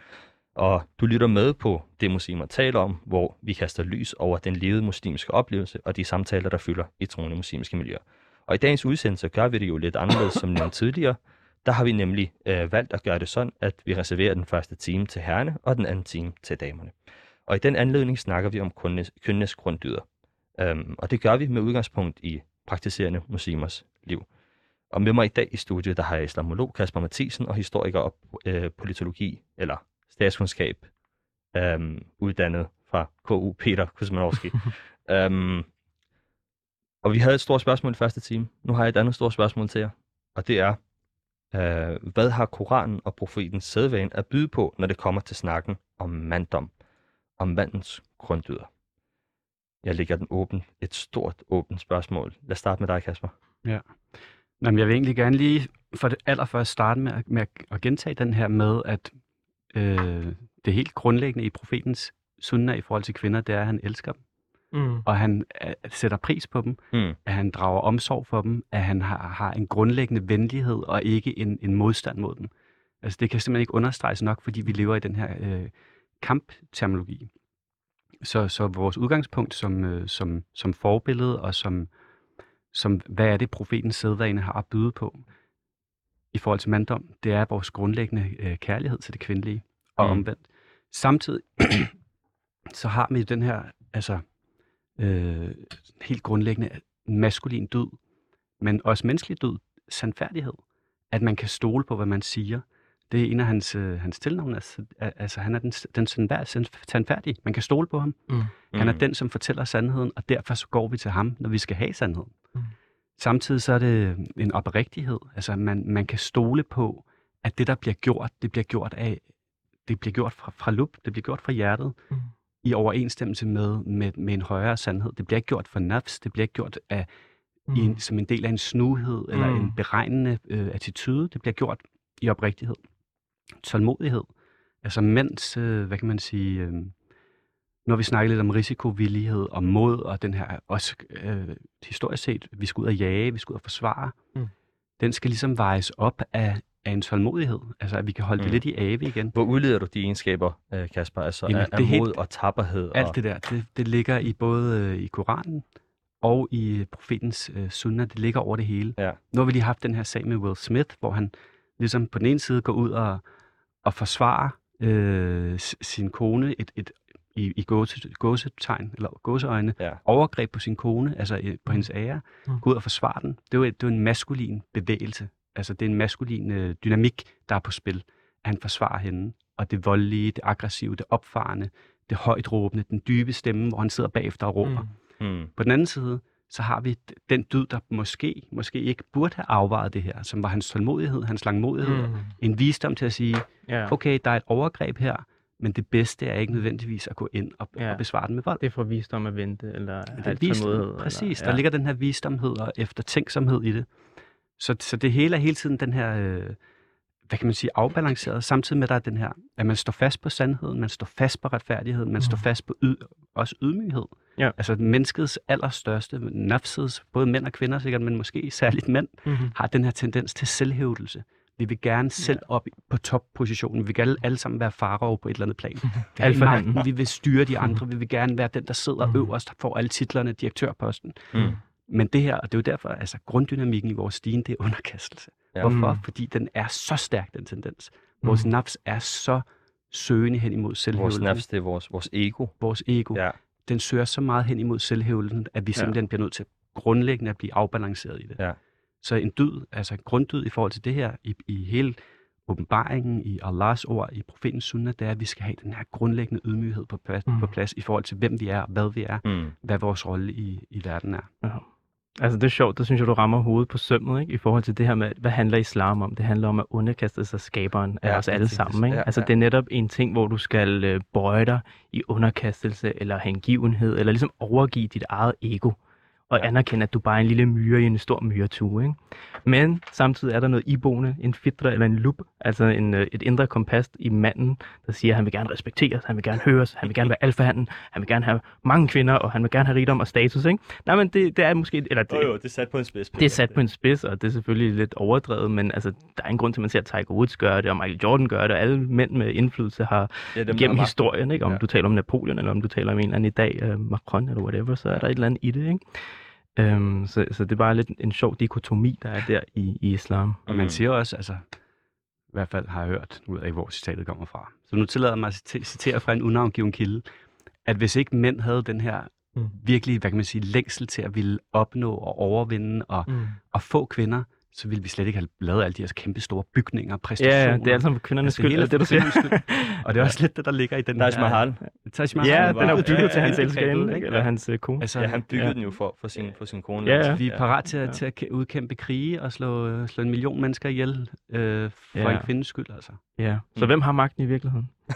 S1: Og du lytter med på det, muslimer taler om, hvor vi kaster lys over den levede muslimske oplevelse og de samtaler, der fylder i troende muslimske miljøer. Og i dagens udsendelse gør vi det jo lidt anderledes, som nævnt tidligere. Der har vi nemlig øh, valgt at gøre det sådan, at vi reserverer den første time til herrene og den anden time til damerne. Og i den anledning snakker vi om kønnes, kønnes grunddyder. Øhm, og det gør vi med udgangspunkt i praktiserende muslimers liv. Og med mig i dag i studiet, der har jeg islamolog Kasper Mathisen og historiker og øh, politologi, eller statskundskab, øhm, uddannet fra KU Peter Kuzmanowski. [laughs] øhm, og vi havde et stort spørgsmål i første time. Nu har jeg et andet stort spørgsmål til jer. Og det er, øh, hvad har Koranen og profetens sædvane at byde på, når det kommer til snakken om manddom, om mandens grunddyder? Jeg lægger den åben. Et stort åbent spørgsmål. Lad os starte med dig, Kasper.
S2: Ja. Jamen, jeg vil egentlig gerne lige for det allerførst starte med, med at gentage den her med, at øh, det helt grundlæggende i profetens sunna i forhold til kvinder, det er, at han elsker dem. Mm. Og han uh, sætter pris på dem, mm. at han drager omsorg for dem, at han har, har en grundlæggende venlighed og ikke en, en modstand mod dem. Altså det kan simpelthen ikke understreges nok, fordi vi lever i den her øh, kampterminologi. Så, så vores udgangspunkt som, øh, som, som forbillede og som, som, hvad er det profetens sædvane har at byde på i forhold til manddom, det er vores grundlæggende øh, kærlighed til det kvindelige og mm. omvendt. Samtidig [clears throat] så har vi den her altså øh, helt grundlæggende maskulin død, men også menneskelig død, sandfærdighed. At man kan stole på, hvad man siger. Det er en af hans, øh, hans tilnavn. Altså, altså, han er den, den sandfærdige. Man kan stole på ham. Mm. Han er mm. den, som fortæller sandheden, og derfor så går vi til ham, når vi skal have sandheden. Mm. Samtidig så er det en oprigtighed. Altså, man, man kan stole på, at det, der bliver gjort, det bliver gjort af, det bliver gjort fra, fra lup, det bliver gjort fra hjertet. Mm i overensstemmelse med, med, med en højere sandhed. Det bliver ikke gjort for nafs, det bliver ikke gjort af, mm. i en, som en del af en snuhed eller mm. en beregnende øh, attitude. Det bliver gjort i oprigtighed. Tålmodighed. Altså mens, øh, hvad kan man sige, øh, når vi snakker lidt om risikovillighed og mod, og den her også øh, historisk set, vi skal ud og jage, vi skal ud og forsvare, mm. den skal ligesom vejes op af af en tålmodighed. Altså, at vi kan holde mm. det lidt i ave igen.
S1: Hvor udleder du de egenskaber, øh, Kasper? Altså, Jamen, af, af mod helt, og tapperhed?
S2: Alt
S1: og...
S2: det der, det, det ligger i både øh, i Koranen og i profetens øh, sunnah. Det ligger over det hele. Ja. Nu har vi lige haft den her sag med Will Smith, hvor han ligesom på den ene side går ud og, og forsvarer øh, sin kone et, et i, i gåse, gåsetegn, eller gåseøjne, ja. overgreb på sin kone, altså på mm. hendes ære, mm. gå ud og forsvare den. Det jo, det jo en maskulin bevægelse. Altså, det er en maskulin øh, dynamik, der er på spil. Han forsvarer hende, og det voldelige, det aggressive, det opfarende, det højt råbende, den dybe stemme, hvor han sidder bagefter og råber. Mm. Mm. På den anden side, så har vi den dyd, der måske, måske ikke burde have afvejet det her, som var hans tålmodighed, hans langmodighed, mm. en visdom til at sige, yeah. okay, der er et overgreb her, men det bedste er ikke nødvendigvis at gå ind og, ja. og besvare den med vold.
S3: Det er for visdom at vente, eller
S2: det visdom, Præcis, eller, ja. der ligger den her visdomhed og eftertænksomhed i det. Så, så det hele er hele tiden den her, øh, hvad kan man sige, afbalanceret, samtidig med, at der er den her, at man står fast på sandheden, man står fast på retfærdigheden, man mm. står fast på yd, også ydmyghed. Ja. Altså menneskets allerstørste, nafsets, både mænd og kvinder sikkert, men måske særligt mænd, mm-hmm. har den her tendens til selvhævdelse. Vi vil gerne selv op på toppositionen. Vi vil gerne alle sammen være farao på et eller andet plan. [laughs] Vil, magten, vi vil styre de andre. [laughs] Vi vil gerne være den, der sidder mm. øverst, får alle titlerne, direktørposten. Mm. Men det her, og det er jo derfor, altså grunddynamikken i vores stigen, det er underkastelse. Ja. Hvorfor? Mm. Fordi den er så stærk, den tendens. Vores mm. nafs er så søgende hen imod selvhævelsen.
S1: Vores nafs, det er vores, vores ego.
S2: Vores ego. Ja. Den søger så meget hen imod selvhævelsen, at vi simpelthen ja. bliver nødt til grundlæggende at blive afbalanceret i det. Ja. Så en dyd, altså en grunddyd i forhold til det her, i, i hele åbenbaringen, i Allahs ord, i profetens sunnah, det er, at vi skal have den her grundlæggende ydmyghed på plads, mm. på plads i forhold til, hvem vi er, hvad vi er, mm. hvad vores rolle i, i verden er. Ja.
S3: Altså det er sjovt, der synes jeg, du rammer hovedet på sømmet, ikke? I forhold til det her med, hvad handler islam om? Det handler om at underkaste sig skaberen af
S1: Ja,
S3: os alle sammen, ikke?
S1: Ja,
S3: altså
S1: ja.
S3: det er netop en ting, hvor du skal øh, bøje dig i underkastelse, eller hengivenhed, eller ligesom overgive dit eget ego, og
S1: Ja.
S3: anerkende, at du bare er en lille myre i en stor myretue, ikke? Men samtidig er der noget iboende, en fitra eller en lup, altså en, øh, et indre kompas i manden, der siger, at han vil gerne respekteres, han vil gerne høres, han vil gerne være alfahanden, han vil gerne have mange kvinder, og han vil gerne have rigdom og status, ikke? Nej, men det, det er måske, eller det,
S1: Jo, jo, det er sat på en spids.
S3: det er sat på en spids, og det er selvfølgelig lidt overdrevet, men altså, der er en grund til, at man ser Tiger Woods gøre det, og Michael Jordan gør det, og alle mænd med indflydelse har
S1: ja, dem,
S3: gennem historien, ikke? om
S1: Ja.
S3: du taler om Napoleon, eller om du taler om en eller anden i dag, uh, Macron eller whatever, så er der et eller andet i det. Ikke? Um, så, så det er bare lidt en sjov dikotomi, der er der i, i islam.
S2: Og man siger også, altså, i hvert fald har jeg hørt, nu ved jeg ikke, hvor citatet kommer fra. Så nu tillader jeg mig at cite- citere fra en unavngiven kilde, at hvis ikke mænd havde den her
S3: Mm.
S2: virkelig, hvad kan man sige, længsel til at ville opnå og overvinde og,
S3: Mm.
S2: og få kvinder, så ville vi slet ikke have lavet alle de her kæmpe store bygninger, præstationer.
S3: ja, det er alt sammen kvindernes
S2: Altså, det
S3: skyld,
S2: hele
S3: er det, du siger. [laughs]
S2: Og det er også lidt det, der ligger i den
S1: Taj
S2: her...
S1: Mahal.
S2: Taj Mahal.
S3: Ja,
S1: var-
S3: den er jo bygget
S1: ja,
S3: til hans
S2: ja.
S3: ikke? eller hans uh, kone.
S2: Altså,
S1: Ja, han byggede
S3: Ja.
S1: den jo for, for, sin, for sin kone.
S3: Ja, ja.
S2: vi er parat til at,
S1: Ja.
S2: til at kæ- udkæmpe krige og slå, øh, slå en million mennesker ihjel øh, for
S3: Ja.
S2: en kvindes skyld, altså.
S3: Ja, så
S1: Mm.
S3: hvem har magten i virkeligheden? [laughs]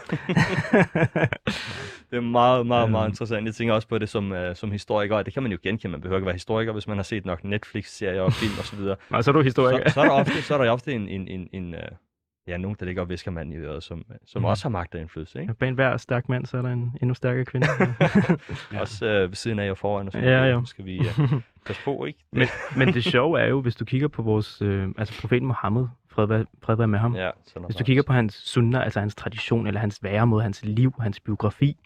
S1: Det er meget, meget, meget
S2: Øhm.
S1: interessant. Jeg tænker også på det som, uh, som historiker, og det kan man jo genkende. Man behøver ikke være historiker, hvis man har set nok Netflix-serier og film osv. Så,
S3: Nå, så er du historiker.
S1: så, så, er der ofte, [laughs] så er der ofte en, en, en, en uh, ja, nogen, der ligger og visker manden i øret, som, som
S3: Mhm.
S1: også har magt og indflydelse. Ikke?
S3: Bag enhver stærk mand, så er der en endnu stærkere kvinde. [laughs]
S1: Ja. Også uh, ved siden af og foran. Og sådan
S3: Ja, jo.
S1: Skal vi uh, passe på, ikke?
S3: men, men det sjove er jo, hvis du kigger på vores, øh, altså profeten Mohammed, fred være, fred være med ham,
S1: Ja,
S3: Hvis du kigger på hans sunnah, altså hans tradition, eller hans væremåde, hans liv, hans biografi,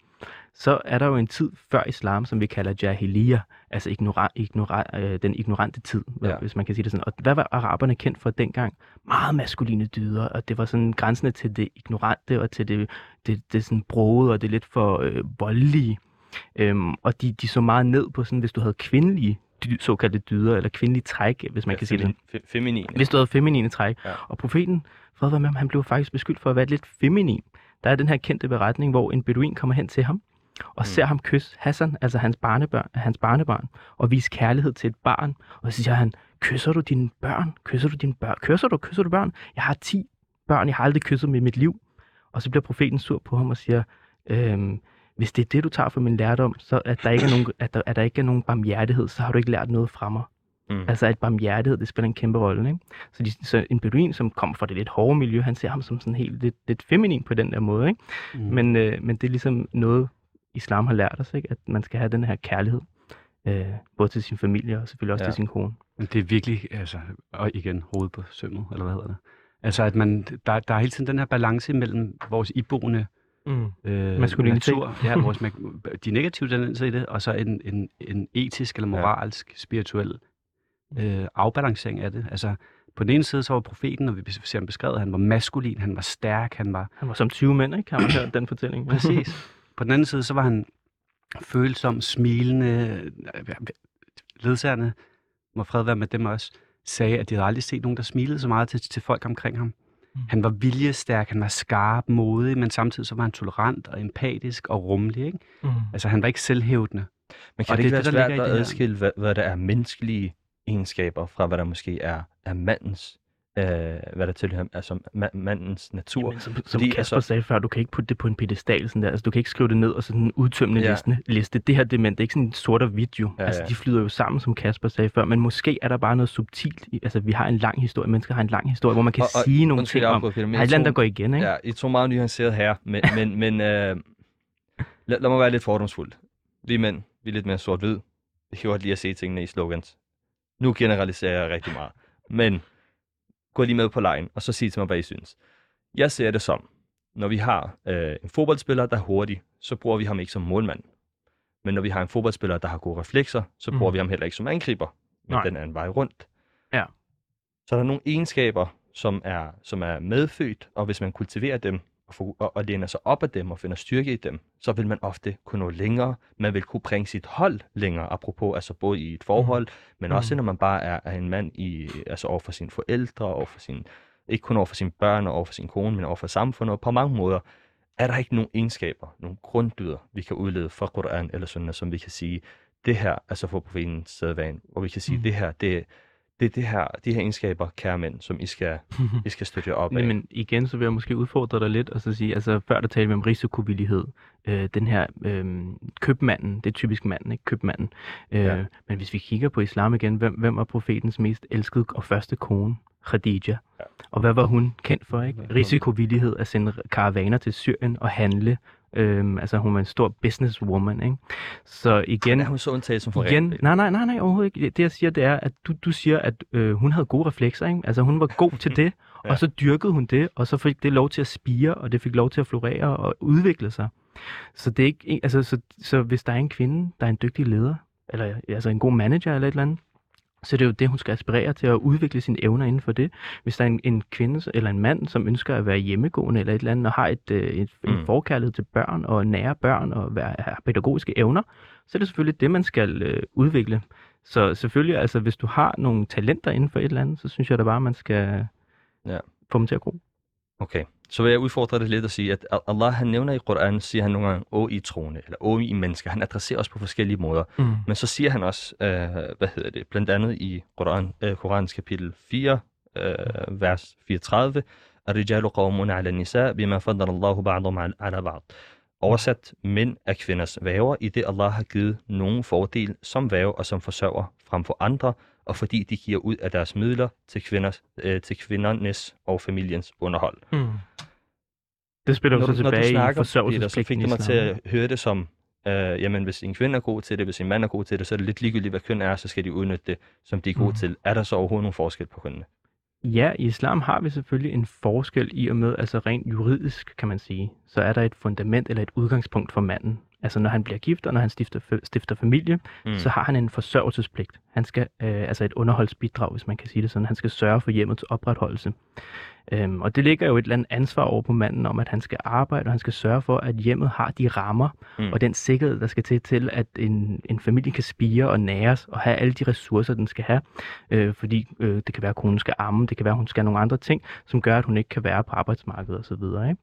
S3: så er der jo en tid før islam, som vi kalder jahiliya, altså ignora, ignora, øh, den ignorante tid,
S1: ja.
S3: hvis man kan sige det sådan. Og hvad var araberne kendt for dengang? Meget maskuline dyder, og det var sådan grænsende til det ignorante, og til det, det, det sådan brode, og det lidt for øh, voldelige. Øhm, og de, de så meget ned på sådan, hvis du havde kvindelige dy, såkaldte dyder, eller kvindelige træk, hvis man
S1: ja,
S3: kan sige det.
S1: fe- Feminine.
S3: Hvis du havde feminine træk.
S1: Ja.
S3: Og profeten, fred være med ham, han blev faktisk beskyldt for at være lidt feminin. Der er den her kendte beretning, hvor en beduin kommer hen til ham, og
S1: Mm.
S3: ser ham kysse Hassan, altså hans barnebørn, hans barnebarn, og vise kærlighed til et barn. Og så siger han, kysser du dine børn? Kysser du dine børn? Kysser du? Kysser du børn? Jeg har 10 børn, jeg har aldrig kysset i mit liv. Og så bliver profeten sur på ham og siger, øhm, hvis det er det, du tager for min lærdom, så at der ikke er nogen, at der, at der ikke er nogen barmhjertighed, så har du ikke lært noget fra mig.
S1: Mm.
S3: Altså at barmhjertighed, det spiller en kæmpe rolle. Ikke? Så, de, så en beduin, som kommer fra det lidt hårde miljø, han ser ham som sådan helt lidt, lidt feminin på den der måde. Ikke?
S2: Mm.
S3: Men, øh, men det er ligesom noget, islam har lært os, ikke? at man skal have den her kærlighed. Øh, både til sin familie og selvfølgelig også
S1: Ja.
S3: til sin kone.
S2: Men det er virkelig, altså, og igen, hovedet på sømmet, eller hvad hedder det? Altså, at man, der, der er hele tiden den her balance mellem vores iboende
S3: Mm.
S2: øh,
S3: Maskulinitet.
S2: natur, ja, [laughs] vores, de negative tendenser i det, og så en, en, en etisk eller
S1: Ja.
S2: moralsk, spirituel øh, afbalancering af det. Altså, på den ene side, så var profeten, og vi ser ham beskrevet, han var maskulin, han var stærk, han var
S3: Han var som 20 mænd, ikke? Har man hørt den fortælling? [clears throat]
S2: Præcis. På den anden side, så var han følsom, smilende. Ledsagerne, må fred være med dem også, sagde, at de havde aldrig set nogen, der smilede så meget til, til folk omkring ham.
S3: Mm.
S2: Han var viljestærk, han var skarp, modig, men samtidig så var han tolerant og empatisk og rummelig. Ikke?
S3: Mm.
S2: Altså, han var ikke selvhævdende.
S1: Men kan
S2: Og
S1: det ikke
S2: det
S1: være
S2: er det, der
S1: svært at adskille, hvad, hvad der er menneskelige egenskaber, fra hvad der måske er, er mandens, øh, hvad der tilhører, altså ma- mandens natur?
S3: Jamen, som, som
S1: Fordi,
S3: Kasper
S1: altså-
S3: sagde før, du kan ikke putte det på en pedestal sådan der. Altså, du kan ikke skrive det ned og sådan en udtømmende
S1: Ja.
S3: liste, liste. Det her det, er mænd, det er ikke sådan en sort og hvidt jo.
S1: Ja,
S3: altså, de flyder jo sammen, som Kasper sagde før. Men måske er der bare noget subtilt. I, altså, vi har en lang historie. Mennesker har en lang historie, hvor man kan
S1: Og- og-
S3: sige nogle
S1: Undskyld,
S3: ting om.
S1: Peter, men
S3: er et andet, der går igen, ikke?
S1: Ja, I to meget nuanceret her, men, [laughs] men, men øh, lad, lad mig være lidt fordomsfuld. Vi mænd, vi er lidt mere sort-hvid. Vi kan godt lide at se tingene i slogans. Nu generaliserer jeg rigtig meget. Men gå lige med på lejen, og så sig til mig, hvad I synes. Jeg ser det som, når vi har øh, en fodboldspiller, der er hurtig, så bruger vi ham ikke som målmand. Men når vi har en fodboldspiller, der har gode reflekser, så bruger
S3: Mhm.
S1: vi ham heller ikke som angriber. Men
S3: Nej.
S1: den er en vej rundt.
S3: Ja.
S1: Så der er nogle egenskaber, som er, som er medfødt, og hvis man kultiverer dem, og, for, og, og læner sig op af dem og finder styrke i dem, så vil man ofte kunne nå længere. Man vil kunne bringe sit hold længere, apropos altså både i et forhold, men også
S3: Mhm.
S1: når man bare er, er en mand i, altså over for sine forældre, over for sin, ikke kun over for sine børn og over for sin kone, men over for samfundet, og på mange måder er der ikke nogen egenskaber, nogle grunddyder, vi kan udlede fra Quran eller sådan som vi kan sige, det her, altså for profetens sædvan, hvor vi kan sige,
S3: Mm.
S1: det her, det, det er det her, de her egenskaber, kære mænd, som I skal, [laughs] I skal støtte jer op af.
S3: Men, igen, så vil jeg måske udfordre dig lidt og så sige, altså før der talte vi om risikovillighed. Øh, den her øh, købmanden, det er typisk manden, ikke købmanden. Øh,
S1: Ja.
S3: Men hvis vi kigger på islam igen, hvem, hvem var profetens mest elskede og første kone? Khadija.
S1: Ja.
S3: Ja. Og hvad var hun kendt for? ikke? Risikovillighed at sende karavaner til Syrien og handle. Øhm, altså hun var en stor businesswoman. Ikke? Så igen,
S1: er hun så undtaget som for
S3: Igen, nej, nej, nej, nej, overhovedet ikke. Det, det jeg siger, det er, at du, du siger, at øh, hun havde gode reflekser, ikke? Altså hun var god til [laughs] det,
S1: Ja.
S3: og så dyrkede hun det, og så fik det lov til at spire, og det fik lov til at florere og udvikle sig. Så det er ikke, altså, så, så hvis der er en kvinde, der er en dygtig leder, eller altså en god manager eller et eller andet, så det er jo det, hun skal aspirere til at udvikle sine evner inden for det. Hvis der er en, en kvinde eller en mand, som ønsker at være hjemmegående eller et eller andet, og har et, øh, et,
S1: Mm.
S3: en forkærlighed til børn og nære børn og være, have pædagogiske evner, så er det selvfølgelig det, man skal øh, udvikle. Så selvfølgelig, altså hvis du har nogle talenter inden for et eller andet, så synes jeg da bare, man skal
S1: Ja.
S3: få dem til at gro.
S1: Okay, så vil jeg udfordre det lidt og sige, at Allah han nævner i Koranen, siger han nogle gange, å I troende, eller å I mennesker. Han adresserer os på forskellige måder.
S3: Mm.
S1: Men så siger han også, øh, hvad hedder det, blandt andet i Koran, øh, Korans kapitel 4, øh, vers 34, Ar-rijalu qawmuna ala nisa bima fadala Allahu ba'dhum ala ba'd. Oversat, mænd er kvinders væver, i det Allah har givet nogen fordel som væver og som forsørger frem for andre, og fordi de giver ud af deres midler til, kvinders, øh, til kvindernes og familiens underhold.
S3: Mm. Det spiller jo så
S1: når du
S3: tilbage i
S1: snakker, Peter, så
S3: forsørgelsespligten
S1: fik det mig til at høre det som, øh, jamen hvis en kvinde er god til det, hvis en mand er god til det, så er det lidt ligegyldigt, hvad køn er, så skal de udnytte det, som de er gode
S3: Mhm.
S1: til. Er der så overhovedet nogen forskel på kønnene?
S3: Ja, i islam har vi selvfølgelig en forskel i og med, altså rent juridisk kan man sige, så er der et fundament eller et udgangspunkt for manden. Altså når han bliver gift og når han stifter, stifter familie,
S1: Mm.
S3: mm. så har han en forsørgelsespligt. Han skal, øh, altså et underholdsbidrag, hvis man kan sige det sådan. Han skal sørge for hjemmets opretholdelse. Øhm, og det ligger jo et eller andet ansvar over på manden om, at han skal arbejde, og han skal sørge for, at hjemmet har de rammer
S1: Mm.
S3: og den sikkerhed, der skal til, til at en, en familie kan spire og næres og have alle de ressourcer, den skal have. Øh, fordi øh, det kan være, at konen skal amme, det kan være, at hun skal have nogle andre ting, som gør, at hun ikke kan være på arbejdsmarkedet osv. Ikke?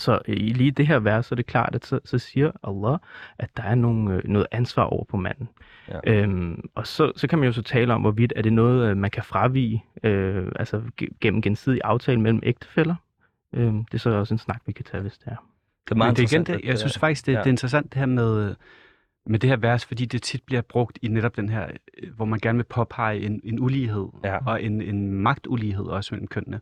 S3: Så øh, i lige det her vers, så er det klart, at så, så siger Allah, at der er nogle, øh, noget ansvar over på manden.
S1: Ja.
S3: Øhm, og så, så kan man jo så tale om, hvorvidt er det noget, øh, man kan fravige, øh, altså ge- gennem gensidig aftale mellem ægtefæller. Øh, det er så også en snak, vi kan tage, hvis det er.
S1: Det er meget
S2: Men det er igen
S1: interessant,
S2: det, jeg synes faktisk, det,
S1: ja.
S2: det er interessant det her med, med det her vers, fordi det tit bliver brugt i netop den her, hvor man gerne vil påpege en, en ulighed,
S1: Ja.
S2: og en, en magtulighed også mellem kønnene.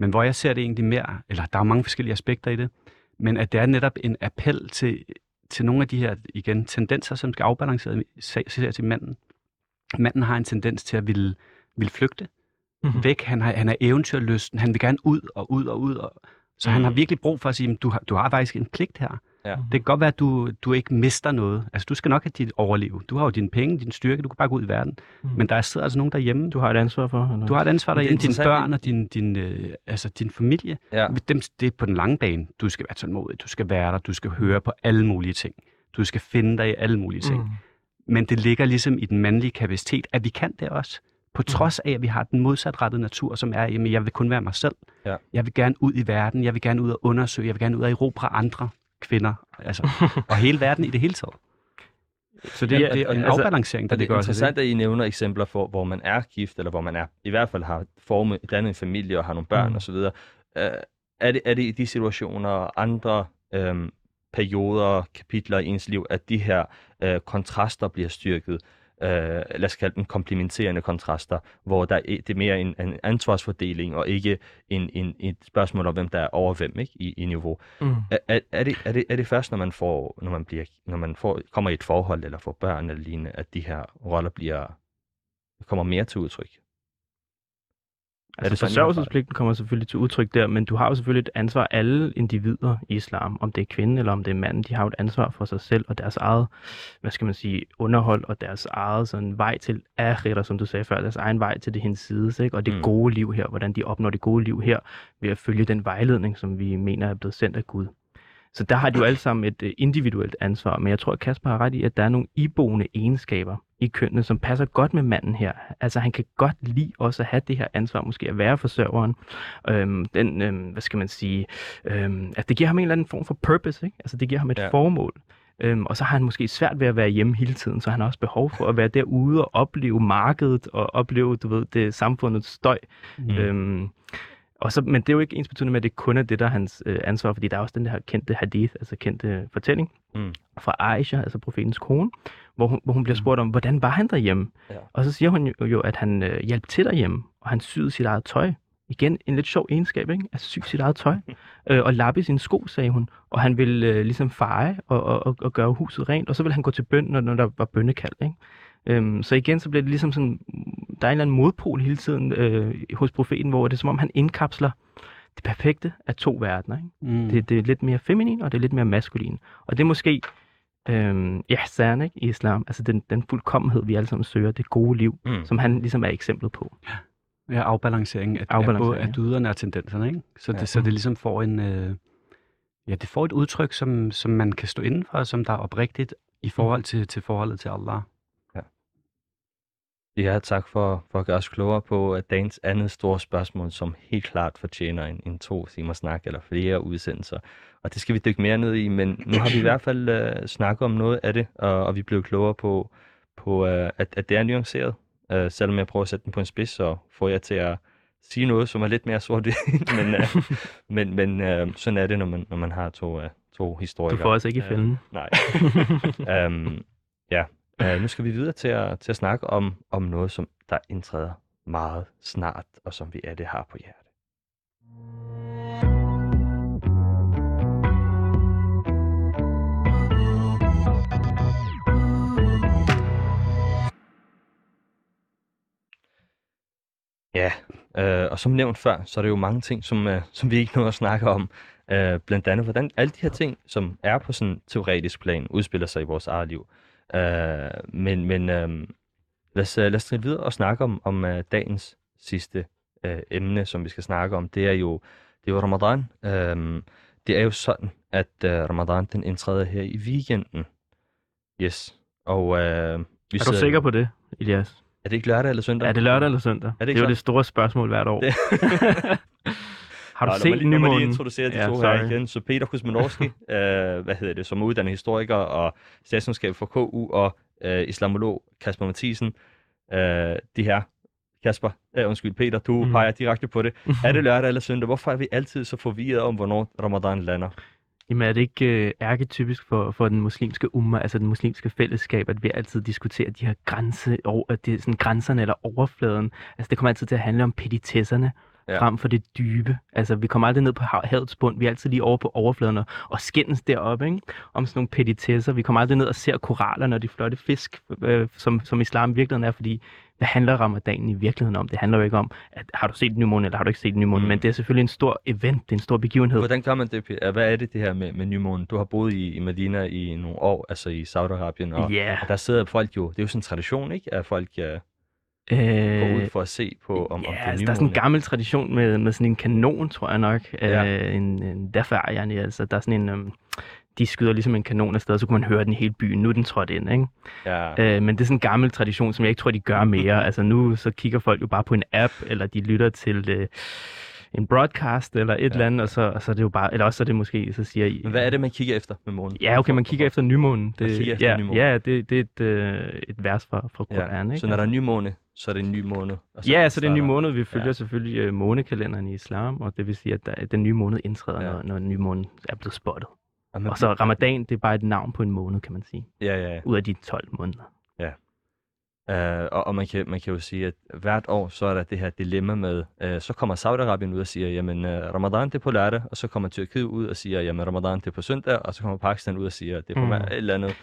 S2: Men hvor jeg ser det egentlig mere, eller der er mange forskellige aspekter i det, men at det er netop en appel til, til nogle af de her, igen, tendenser, som skal afbalancere til manden. Manden har en tendens til at ville, ville flygte
S3: Mhm.
S2: væk. Han, har, han er eventyrlysten. Han vil gerne ud og ud og ud. Og, så mm. han har virkelig brug for at sige, du har, du har faktisk en pligt her.
S1: Ja.
S2: Det kan godt være, at du, du ikke mister noget. Altså, du skal nok have dit overleve. Du har jo dine penge, din styrke, du kan bare gå ud i verden.
S3: Mm.
S2: Mm. Men der sidder altså nogen derhjemme.
S3: Du har et ansvar for? Eller?
S2: Du har et ansvar
S1: er
S2: derhjemme, dine børn og din, din, øh, altså din familie.
S1: Ja.
S2: Dem, det er på den lange bane. Du skal være tålmodig, du skal være der, du skal høre på alle mulige ting. Du skal finde dig i alle mulige ting.
S3: Mm.
S2: Men det ligger ligesom i den mandlige kapacitet, at vi kan det også. På trods af, at vi har den modsatrettede natur, som er, jamen, jeg vil kun være mig selv.
S1: Ja.
S2: Jeg vil gerne ud i verden, jeg vil gerne ud og undersøge, jeg vil gerne ud og erobre andre kvinder, altså, [laughs] og hele verden i det hele taget. Så det,
S3: Ja,
S2: det er en
S1: altså,
S2: afbalancering, der
S1: det
S2: ligger
S1: er
S2: også i
S1: interessant, at I nævner eksempler, for, hvor man er gift, eller hvor man er i hvert fald har formet, dannet en familie og har nogle børn
S3: Mm.
S1: mm. osv. Uh, er, det, er det i de situationer og andre øhm, perioder, kapitler i ens liv, at de her øh, kontraster bliver styrket? Øh, lad os kalde dem komplementerende kontraster, hvor der er, det er mere en, en ansvarsfordeling og ikke en, en, et spørgsmål om, hvem der er over hvem ikke, i, i niveau.
S3: Mm.
S1: Er, er, er, det, er, det, er det først, når man, får, når man, bliver, når man får, kommer i et forhold eller får børn eller lignende, at de her roller bliver, kommer mere til udtryk?
S3: Altså forsørgelsespligten kommer selvfølgelig til udtryk der, men du har jo selvfølgelig et ansvar, alle individer i islam, om det er kvinden eller om det er manden, de har jo et ansvar for sig selv og deres eget, hvad skal man sige, underhold og deres eget sådan vej til akhira, som du sagde før, deres egen vej til det hinsides, ikke? og det
S1: Mm.
S3: mm. gode liv her, hvordan de opnår det gode liv her, ved at følge den vejledning, som vi mener er blevet sendt af Gud. Så der har de jo alle sammen et øh, individuelt ansvar, men jeg tror, at Kasper har ret i, at der er nogle iboende egenskaber i kønnene, som passer godt med manden her. Altså han kan godt lide også at have det her ansvar, måske at være forsørgeren. Øhm, den, øhm, hvad skal man sige, øhm, altså det giver ham en eller anden form for purpose, ikke? Altså det giver ham et
S1: ja.
S3: formål. Øhm, og så har han måske svært ved at være hjemme hele tiden, så han har også behov for at være derude og opleve markedet og opleve, du ved, det samfundets støj. Mm. Øhm, og så, men det er jo ikke ens betydende med, at det kun er det, der er hans øh, ansvar, fordi der er også den der kendte hadith, altså kendte fortælling mm. fra Aisha, altså profetens kone, hvor hun, hvor hun bliver spurgt om, hvordan var han derhjemme? Ja. Og så siger hun jo, jo at han øh, hjalp til derhjemme, og han syede sit eget tøj. Igen, en lidt sjov egenskab, ikke? At sy sit eget tøj. [laughs] øh, og lappe sine sko, sagde hun. Og han ville øh, ligesom feje og, og, og, og gøre huset rent, og så ville han gå til bøn, når, når der var bønnekald, ikke? Øhm, så igen, så bliver det ligesom sådan, der er en eller anden modpol hele tiden øh, hos profeten, hvor det er som om, han indkapsler det perfekte af to verdener. Ikke? Mm. Det, det er lidt mere feminin, og det er lidt mere maskulin. Og det er måske, øhm, ja, særligt ikke, i islam, altså den, den fuldkommenhed, vi alle sammen søger, det gode liv, mm. som han ligesom er eksemplet på.
S2: Ja. Ja, afbalancering af, afbalancering, af, af dyderne og tendenserne, ikke? Så, ja. det, så det ligesom får en... Øh, ja, det får et udtryk, som, som man kan stå indenfor, som der er oprigtigt i forhold til, til forholdet til Allah.
S1: Ja, tak for, for at gøre os klogere på uh, dagens andet store spørgsmål, som helt klart fortjener en, en to timer snak eller flere udsendelser. Og det skal vi dykke mere ned i, men nu har vi i [clears throat] hvert fald uh, snakket om noget af det, og, og vi blev klogere på, på uh, at, at det er nuanceret. Uh, selvom jeg prøver at sætte den på en spids, så får jeg til at sige noget, som er lidt mere sort [laughs] men, uh, men, men uh, sådan er det, når man, når man har to, uh, to historier.
S3: Du får os ikke i fælden. Uh,
S1: nej. um, [laughs] ja, Uh, nu skal vi videre til at, til at snakke om, om noget, som der indtræder meget snart, og som vi alle har på hjerte. Ja, øh, og som nævnt før, så er der jo mange ting, som, øh, som vi ikke [laughs] nåede at snakke om. Øh, blandt andet, hvordan alle de her ting, som er på sådan en teoretisk plan, udspiller sig i vores eget liv. Uh, men men uh, lad, os, lad os tage videre og snakke om, om uh, dagens sidste uh, emne, som vi skal snakke om. Det er jo, det er jo Ramadan. Uh, det er jo sådan, at uh, Ramadan den indtræder her i weekenden. Yes. Og, uh, vi
S3: er du sidder... sikker på det, Elias?
S1: Er det ikke lørdag eller søndag?
S3: Er det lørdag eller søndag? Er det, det er jo det store spørgsmål hvert år. Det... [laughs] Har du Nå, set?
S1: Lad mig lige introducere de ja, to sorry. her igen. Så Peter Kuzmanovski, øh, hvad hedder det, som er uddannet historiker og statskundskab for KU, og øh, islamolog Kasper Mathisen. Øh, de her, Kasper, øh, undskyld Peter, du mm. peger direkte på det. [laughs] er det lørdag eller søndag? Hvorfor er vi altid så forvirret om, hvornår Ramadan lander?
S3: Jamen er det ikke øh, ærketypisk for, for den muslimske umma, altså den muslimske fællesskab, at vi altid diskuterer de her grænse, at det sådan grænserne eller overfladen. Altså det kommer altid til at handle om petitesserne, ja. frem for det dybe. Altså, vi kommer aldrig ned på havets bund. Vi er altid lige over på overfladen og, skændes deroppe, ikke? Om sådan nogle petitesser. Vi kommer aldrig ned og ser koraller og de flotte fisk, øh, som, som islam virkelig er, fordi hvad handler ramadanen i virkeligheden om? Det handler jo ikke om, at har du set nymåne, eller har du ikke set nymåne, mm. men det er selvfølgelig en stor event, det er en stor begivenhed.
S1: Hvordan gør man det, Peter? Hvad er det, det her med, med nymåne? Du har boet i, i Medina i nogle år, altså i Saudi-Arabien, og, yeah. og der sidder folk jo, det er jo sådan en tradition, ikke? At folk ja, Øh, gå ud for at se på, om,
S3: ja,
S1: om det
S3: er altså, der er sådan en gammel tradition med, med sådan en kanon, tror jeg nok. Ja. Øh, en, en dafer, ja, altså. Der er sådan en... Um, de skyder ligesom en kanon afsted, så kunne man høre den i hele byen. Nu er den trådt ind, ikke? Ja. Øh, men det er sådan en gammel tradition, som jeg ikke tror, de gør mere. [laughs] altså nu så kigger folk jo bare på en app, eller de lytter til... Øh, en broadcast eller et ja. eller andet, og så, og så er det jo bare, eller også så er det måske, så siger I...
S1: Men hvad er det, man kigger efter med månen?
S3: Ja, okay, man kigger efter nymånen.
S1: Det, man kigger efter
S3: ja,
S1: nymånen.
S3: Ja, det, det er et, øh, et vers fra, fra Koran, ja. ikke?
S1: Så når der er nymåne, så er det en ny måned?
S3: Og så ja, så det er en ny måned. Vi følger ja. selvfølgelig uh, månekalenderen i islam, og det vil sige, at der, den nye måned indtræder, ja. når, når den nye måned er blevet spottet. Og, og så ramadan, det er bare et navn på en måned, kan man sige.
S1: Ja, ja, ja.
S3: Ud af de 12 måneder.
S1: Ja. Uh, og og man, kan, man kan jo sige, at hvert år, så er der det her dilemma med, uh, så kommer Saudi-Arabien ud og siger, jamen uh, Ramadan det er på lørdag, og så kommer Tyrkiet ud og siger, jamen Ramadan det er på søndag, og så kommer Pakistan ud og siger, det er på mm. et eller andet.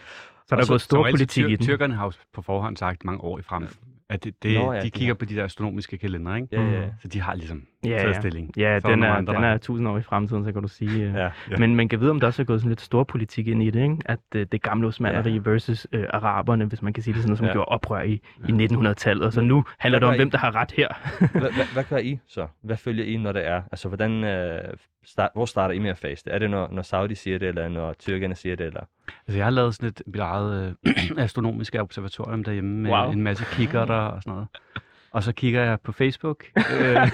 S3: Så der er gået stor politik i den.
S2: Tyrkerne har jo på forhånd sagt mange år i frem, at det, det, Nå, ja, de kigger ja. på de der astronomiske kalender, ikke?
S1: Ja, ja.
S2: Så de har ligesom
S3: ja, taget
S2: stilling.
S3: Ja, den er, den er tusind år i fremtiden, så kan du sige. Ja, ja. Men man kan vide, om der også er gået sådan lidt stor politik ind i det, ikke? At uh, det gamle osmaneri ja. versus uh, araberne, hvis man kan sige det sådan noget, som ja. gjorde oprør i, i 1900-tallet. Og så nu handler det om, I? hvem der har ret her.
S1: hvad, hvad, hvad gør I så? Hvad følger I, når det er? Altså, hvordan, uh, start, hvor starter I med at faste? Er det, når, når Saudi siger det, eller når tyrkerne siger det? Eller?
S2: Altså, jeg har lavet sådan et mit eget øh, [clears throat] astronomisk observatorium derhjemme med wow. en masse kigger der og sådan noget. Og så kigger jeg på Facebook. [laughs] øh, [laughs]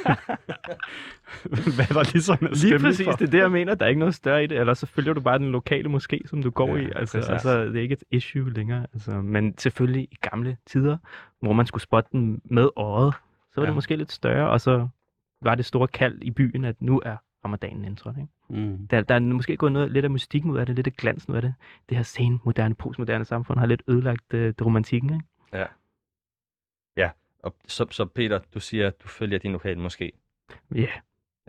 S2: hvad der ligesom er
S3: Lige præcis,
S2: for.
S3: det er det, jeg mener. Der er ikke noget større i det. Eller så følger du bare den lokale moské, som du går
S2: Ja,
S3: i. Altså,
S2: præcis.
S3: altså, det er ikke et issue længere. Altså, men selvfølgelig i gamle tider, hvor man skulle spotte den med øjet, så var
S1: Ja.
S3: det måske lidt større. Og så var det store kald i byen, at nu er ramadanen indtrådt. Ikke?
S2: Mm.
S3: Der, der er måske gået noget, lidt af mystikken ud af det, lidt af glansen ud af det. Det her sen, moderne, postmoderne samfund har lidt ødelagt øh, det romantikken. Ikke?
S1: Og så, så Peter, du siger, at du følger din lokale måske.
S3: Yeah.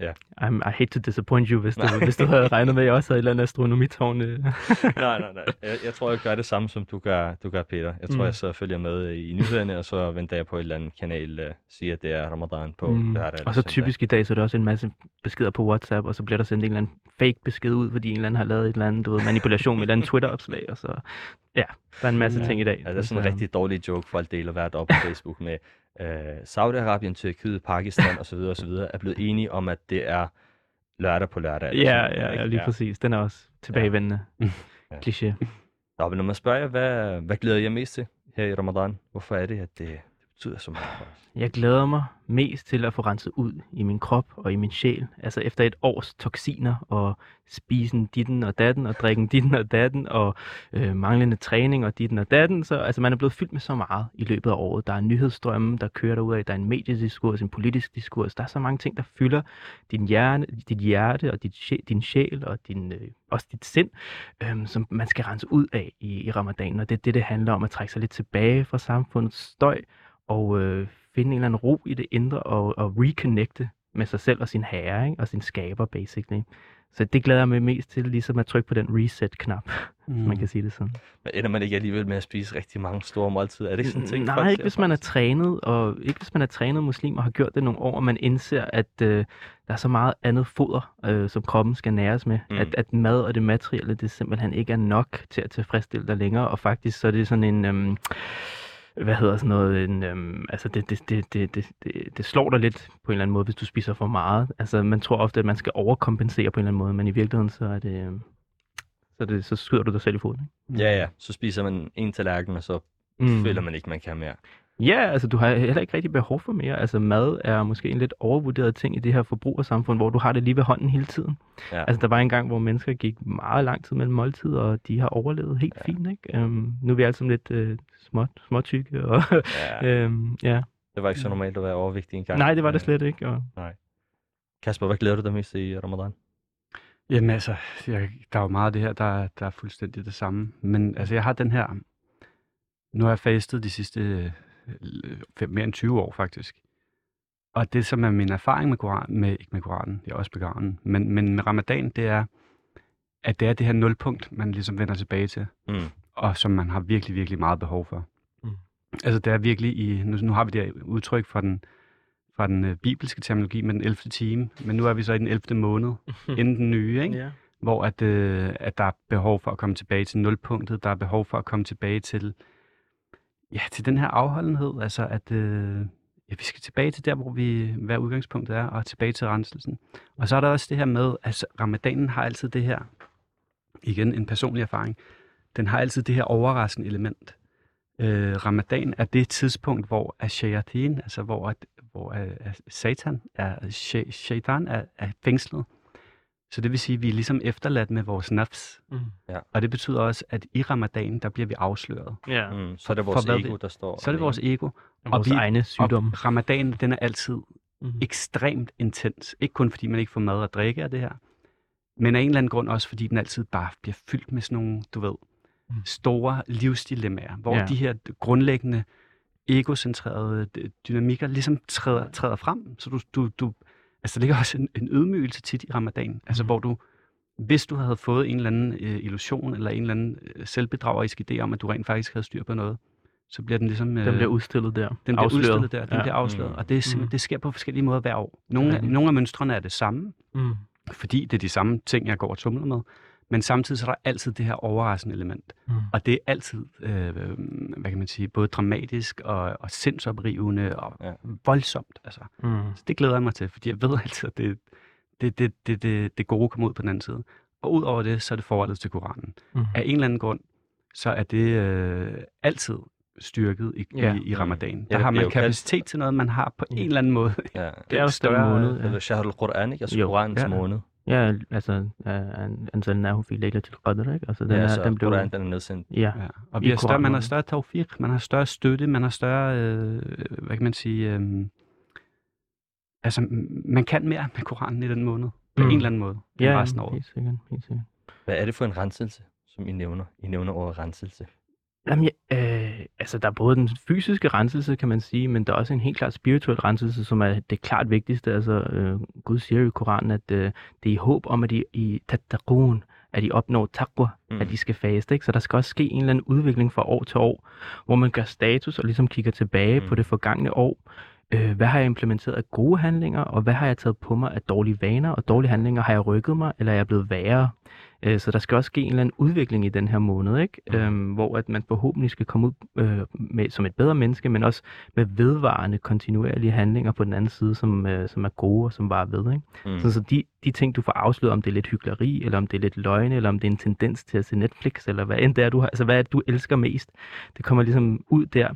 S1: Ja.
S3: I'm, I hate to disappoint you, hvis du, hvis du havde regnet med, at jeg også havde et eller andet astronomitårn. Øh. [laughs]
S1: nej, nej, nej. Jeg, jeg tror, jeg gør det samme, som du gør, du gør Peter. Jeg tror,
S3: Mm.
S1: jeg så følger med i nyhederne, og så venter jeg på et eller andet kanal, uh, siger, at det er ramadan på
S3: Mm.
S1: lørdag.
S3: Og så typisk i dag, så er det også en masse beskeder på WhatsApp, og så bliver der sendt en eller anden fake besked ud, fordi en eller anden har lavet et eller andet du ved, manipulation med et eller andet Twitter-opslag, og så ja, der er en masse
S2: Ja.
S3: ting i dag.
S1: Ja, det er sådan en rigtig dårlig joke, folk deler hvert op på [laughs] Facebook med uh, Saudi-Arabien, Tyrkiet, Pakistan osv. osv. er blevet enige om, at det er lørdag på lørdag.
S3: Ja,
S1: sådan
S3: ja, ja, lige præcis. Den er også tilbagevendende.
S2: Ja. [laughs]
S1: Ja.
S3: Kliché.
S1: Nå, men når man spørger jer, hvad, hvad glæder jeg mest til her i Ramadan? Hvorfor er det, at det betyder så meget for os?
S3: Jeg glæder mig mest til at få renset ud i min krop og i min sjæl. Altså efter et års toksiner og spisen ditten og datten og drikken ditten og datten og øh, manglende træning og ditten og datten. Så altså, man er blevet fyldt med så meget i løbet af året. Der er nyhedsstrømme, der kører derud af. Der er en mediediskurs, en politisk diskurs. Der er så mange ting, der fylder din hjerne, dit hjerte og dit sjæl, din sjæl og din, øh, også dit sind, øh, som man skal rense ud af i, i ramadanen. Og det er det, det handler om at trække sig lidt tilbage fra samfundets støj og øh, finde en eller anden ro i det indre og, og reconnecte med sig selv og sin herre ikke? og sin skaber, basically. Så det glæder jeg mig mest til, ligesom at trykke på den reset-knap, [laughs] mm. man kan sige det sådan.
S1: Men ender man ikke alligevel med at spise rigtig mange store måltider? Er det sådan en ting?
S3: Nej, ikke hvis man er trænet, og ikke hvis man er trænet muslim og har gjort det nogle år, og man indser, at øh, der er så meget andet foder, øh, som kroppen skal næres med.
S1: Mm.
S3: At, at mad og det materielle, det simpelthen ikke er nok til at tilfredsstille dig længere, og faktisk så er det sådan en... Øhm, hvad hedder sådan noget, en, øhm, altså det, det, det, det, det, det, slår dig lidt på en eller anden måde, hvis du spiser for meget. Altså man tror ofte, at man skal overkompensere på en eller anden måde, men i virkeligheden så er det, øhm, så, det, så skyder du dig selv i foden. Ikke?
S1: Ja, ja. Så spiser man en tallerken, og så mm. føler man ikke, man kan mere.
S3: Ja, altså du har heller ikke rigtig behov for mere. Altså mad er måske en lidt overvurderet ting i det her forbrugersamfund, hvor du har det lige ved hånden hele tiden.
S1: Ja.
S3: Altså der var en gang, hvor mennesker gik meget lang tid mellem måltider, og de har overlevet helt
S1: Ja.
S3: fint. Ikke? Um, nu er vi alle sammen lidt uh, små, småtykke. Og,
S1: ja.
S3: um, [laughs] ja.
S1: Det var ikke så normalt at være overvægtig engang.
S3: Nej, det var det
S1: Øh,
S3: slet ikke. Og,
S1: Kasper, hvad glæder du dig mest til i Ramadan?
S2: Jamen altså, jeg, der er jo meget af det her, der, er- der er fuldstændig det samme. Men altså, jeg har den her... Nu har jeg fastet de sidste øh, mere end 20 år, faktisk. Og det, som er min erfaring med Koranen, med, ikke med Koranen, jeg er også begraven, men, men med ramadan, det er, at det er det her nulpunkt, man ligesom vender tilbage til,
S1: Mm.
S2: og som man har virkelig, virkelig meget behov for.
S3: Mm.
S2: Altså, det er virkelig i... Nu, nu har vi det her udtryk fra den, fra den øh, bibelske terminologi med den 11. time, men nu er vi så i den 11. måned, [laughs] inden den nye, ikke?
S3: ja.
S2: hvor at, øh, at der er behov for at komme tilbage til nulpunktet, der er behov for at komme tilbage til, ja, til den her afholdenhed, altså at øh, ja, vi skal tilbage til der, hvor vi, hvad udgangspunktet er, og tilbage til renselsen. Og så er der også det her med, at ramadanen har altid det her, igen en personlig erfaring, den har altid det her overraskende element. Øh, ramadan er det tidspunkt, hvor Ashayatin, altså hvor, at, hvor at, at Satan er, shaytan Shaitan er, er fængslet. Så det vil sige, at vi er ligesom efterladt med vores nafs.
S3: Mm.
S2: Og det betyder også, at i ramadan, der bliver vi afsløret.
S3: ja.
S1: Mm. Så er det vores
S2: For
S1: ego, der står.
S2: Så er det vores ego.
S3: Og vores
S2: vi-
S3: egne sygdomme.
S2: Og ramadan, den er altid
S3: Mm.
S2: ekstremt intens. Ikke kun fordi man ikke får mad og drikke af det her, men af en eller anden grund også, fordi den altid bare bliver fyldt med sådan nogle, du ved,
S3: Mm.
S2: store livsdilemmaer, hvor
S3: Ja.
S2: de her grundlæggende egocentrerede dynamikker ligesom træder, træder frem. Så du, du, du, altså der ligger også en, en ydmygelse tit i ramadan, altså
S3: Mhm.
S2: hvor du, hvis du havde fået en eller anden øh, illusion, eller en eller anden øh, selvbedragerisk idé om, at du rent faktisk havde styr på noget, så bliver den ligesom...
S3: Den bliver udstillet der.
S2: Den bliver
S3: Afsløret.
S2: udstillet der, den
S3: ja.
S2: bliver afsløret,
S1: Mm.
S2: og det,
S3: Mm.
S2: det sker på forskellige måder hver år. Nogle,
S3: Rigtigt.
S2: nogle af mønstrene er det samme,
S3: Mm.
S2: fordi det er de samme ting, jeg går og tumler med, men samtidig så er der altid det her overraskende element.
S3: Mm.
S2: Og det er altid, øh, hvad kan man sige, både dramatisk og, og sindsoprivende og
S1: Ja.
S2: ja. voldsomt. Altså.
S3: Mm.
S2: Så det glæder jeg mig til, fordi jeg ved [laughs] altid, at det, det, det, det, det, det gode kommer ud på den anden side. Og ud over det, så er det forholdet til Koranen.
S3: Mm.
S2: Af en eller anden grund, så er det øh, altid styrket i,
S3: Ja.
S2: i, i ramadan. Der
S1: det
S2: har man
S1: jo kaldt-
S2: kapacitet til noget, man har på en
S3: Ja.
S2: eller anden måde.
S1: Ja.
S3: Det er [laughs] den
S2: større-
S3: måned. Ja.
S1: Eller Shahr al-Quran, ikke? Altså
S3: Jo.
S1: Koranens
S2: Ja.
S1: måned.
S3: Ja, altså, uh, anzalnahu fi laylatil qadr, ikke? Altså, den,
S1: ja,
S3: er,
S1: så
S3: den blev...
S1: Koran, den er nedsendt.
S3: Ja,
S2: Ja. Og vi har større, man har større tawfiq, man har større støtte, man har større, øh, hvad kan man sige, øh, altså man kan mere med Koranen i den måned, på
S3: Mm.
S2: en eller anden måde,
S3: ja
S2: resten af året.
S3: helt sikkert, helt sikkert.
S1: Hvad er det for en renselse, som I nævner? I nævner over renselse.
S3: Jamen, ja, øh, altså, der er både den fysiske renselse, kan man sige, men der er også en helt klart spirituel renselse, som er det klart vigtigste. Altså, øh, Gud siger jo i Koranen, at øh, det er i håb om, at de i tattaqun, at de opnår taqwa,
S1: Mm.
S3: at de skal faste. Ikke? Så der skal også ske en eller anden udvikling fra år til år, hvor man gør status og ligesom kigger tilbage
S1: mm.
S3: på det forgangne år. Øh, hvad har jeg implementeret af gode handlinger, og hvad har jeg taget på mig af dårlige vaner og dårlige handlinger? Har jeg rykket mig, eller er jeg blevet værre? Øh, så der skal også ske en eller anden udvikling i den her måned, ikke?
S1: Mm.
S3: Øhm, hvor at man forhåbentlig skal komme ud øh, med, som et bedre menneske, men også med vedvarende, kontinuerlige handlinger på den anden side, som, øh, som er gode og som bare ved. Ikke?
S1: Mm.
S3: Så, så de, de ting, du får afsløret, om det er lidt hyggeleri, eller om det er lidt løgne, eller om det er en tendens til at se Netflix, eller hvad end det er, du har, altså hvad er det, du elsker mest, det kommer ligesom ud der.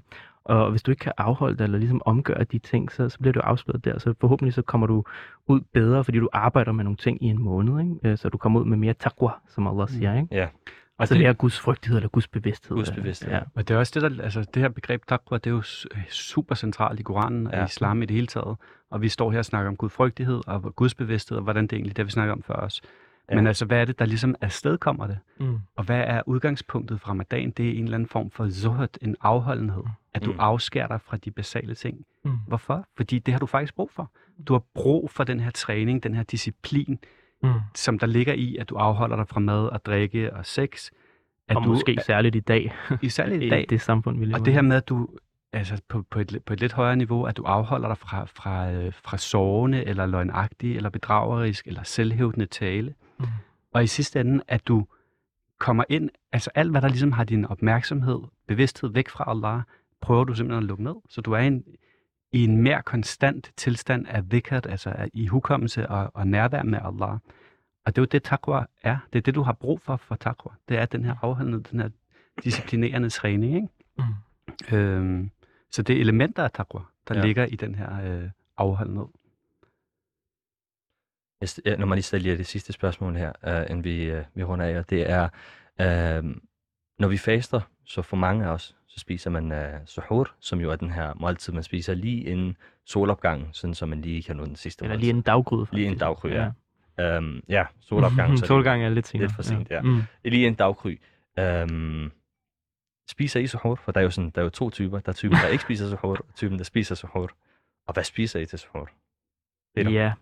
S3: Og hvis du ikke kan afholde det, eller ligesom omgøre de ting, så, så bliver du afsløret der. Så forhåbentlig så kommer du ud bedre, fordi du arbejder med nogle ting i en måned. Ikke? Øh, Så du kommer ud med mere taqwa, som Allah siger. Ikke?
S1: Ja,
S2: Og
S3: Altså
S2: det,
S3: det er Guds frygtighed eller Guds bevidsthed.
S1: Guds bevidsthed.
S3: Ja.
S2: og det er også det, der, altså det her begreb taqwa, det er jo s- super centralt i Koranen og
S1: Ja.
S2: i islam i det hele taget. Og vi står her og snakker om gudfrygtighed og gudsbevidsthed, og hvordan det egentlig det, har vi snakker om før os.
S1: Ja.
S2: Men altså, hvad er det, der ligesom afstedkommer det?
S3: Mm.
S2: Og hvad er udgangspunktet for ramadan? Det er en eller anden form for zuhud, en afholdenhed. At du
S1: Mm.
S2: afskærer dig fra de basale ting.
S3: Mm.
S2: Hvorfor? Fordi det har du faktisk brug for. Du har brug for den her træning, den her disciplin,
S3: Mm.
S2: som der ligger i, at du afholder dig fra mad og drikke og sex. At
S3: Og
S2: du,
S3: måske særligt i dag,
S2: i særligt i [laughs]
S3: i
S2: dag.
S3: det samfund, vi lever
S2: Og det her
S3: i.
S2: med, at du altså på, på, et, på et lidt højere niveau, at du afholder dig fra, fra, øh, fra sovende, eller løgnagtig, eller bedragerisk, eller selvhævdende tale.
S3: Mm.
S2: Og i sidste ende, at du kommer ind, altså alt, hvad der ligesom har din opmærksomhed, bevidsthed væk fra Allah, prøver du simpelthen at lukke ned. Så du er i en, i en mere konstant tilstand af dhikr, altså af, i hukommelse og, og nærvær med Allah. Og det er jo det, taqwa er. Det er det, du har brug for for taqwa. Det er den her afholdende, den her disciplinerende træning, ikke?
S3: Mm.
S2: Øhm, så det er elementer af taqwa, der
S1: Ja.
S2: ja. ligger i den her øh, afholdenhed.
S1: Jeg ja, når man lige stiller det sidste spørgsmål her, uh, inden vi, uh, vi runder af, og det er, uh, når vi faster, så for mange af os, så spiser man uh, suhoor, som jo er den her måltid, man spiser lige inden solopgangen, sådan så man lige kan nå den sidste
S3: Eller
S1: måltid.
S3: lige en daggryde.
S1: Lige en daggry, ja. Ja, solopgangen. så [laughs] det-
S3: Solgang er lidt senere.
S1: lidt for sent, ja.
S3: Mm.
S1: Lige en daggry. Um, spiser I suhoor? For der er jo, sådan, der er jo to typer. Der er typen, der ikke spiser suhoor, og typen, der spiser suhoor. Og hvad spiser I til suhoor? Peter?
S3: Ja,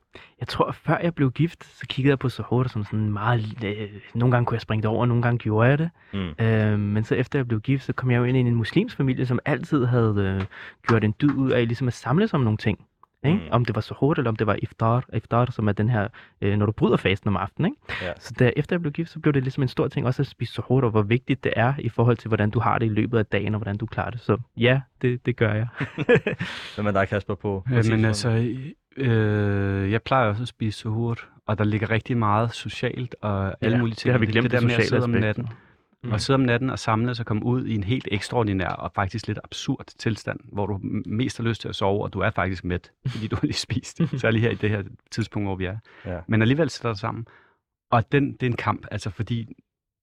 S3: jeg tror, før jeg blev gift, så kiggede jeg på Sahur som sådan meget... Øh, nogle gange kunne jeg springe det over, nogle gange gjorde jeg det.
S1: Mm.
S3: Øh, men så efter jeg blev gift, så kom jeg jo ind i en muslimsk familie, som altid havde øh, gjort en dyd ud af ligesom at samles om nogle ting. Ikke?
S1: Mm.
S3: Om det var Sahur, eller om det var iftar, iftar som er den her, øh, når du bryder fasten om aftenen. Ikke?
S1: Ja.
S3: Så der, efter jeg blev gift, så blev det ligesom en stor ting også at spise Sahur, og hvor vigtigt det er i forhold til, hvordan du har det i løbet af dagen, og hvordan du klarer det. Så ja, det, det gør jeg. [laughs]
S1: Hvem er der, Kasper, på?
S2: Øh, men altså, øh, jeg plejer også at spise suhoor, og der ligger rigtig meget socialt og alle
S3: Ja,
S2: mulige ting.
S3: det har vi
S2: i
S3: glemt,
S2: det
S3: det
S2: der med at
S3: sociale
S2: sidde om natten.
S3: Mm.
S2: Og sidde om natten og samles og komme ud i en helt ekstraordinær og faktisk lidt absurd tilstand, hvor du mest har lyst til at sove, og du er faktisk mæt, [laughs] fordi du har lige spist. [laughs] Særlig her i det her tidspunkt, hvor vi er.
S1: Ja.
S2: Men alligevel sætter dig sammen. Og den, det er en kamp, altså fordi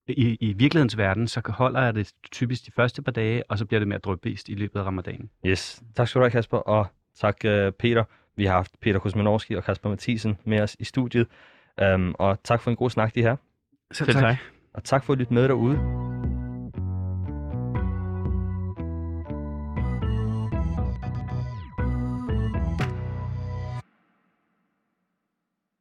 S2: i, i virkelighedens verden, så holder jeg det typisk de første par dage, og så bliver det mere drøbvist i løbet af ramadanen.
S1: Yes. Tak skal du have, Kasper, og tak, uh, Peter. Vi har haft Peter Kosminorski og Kasper Mathisen med os i studiet. Um, og tak for en god snak, de her.
S3: Selv tak.
S1: Og tak for at lytte med derude.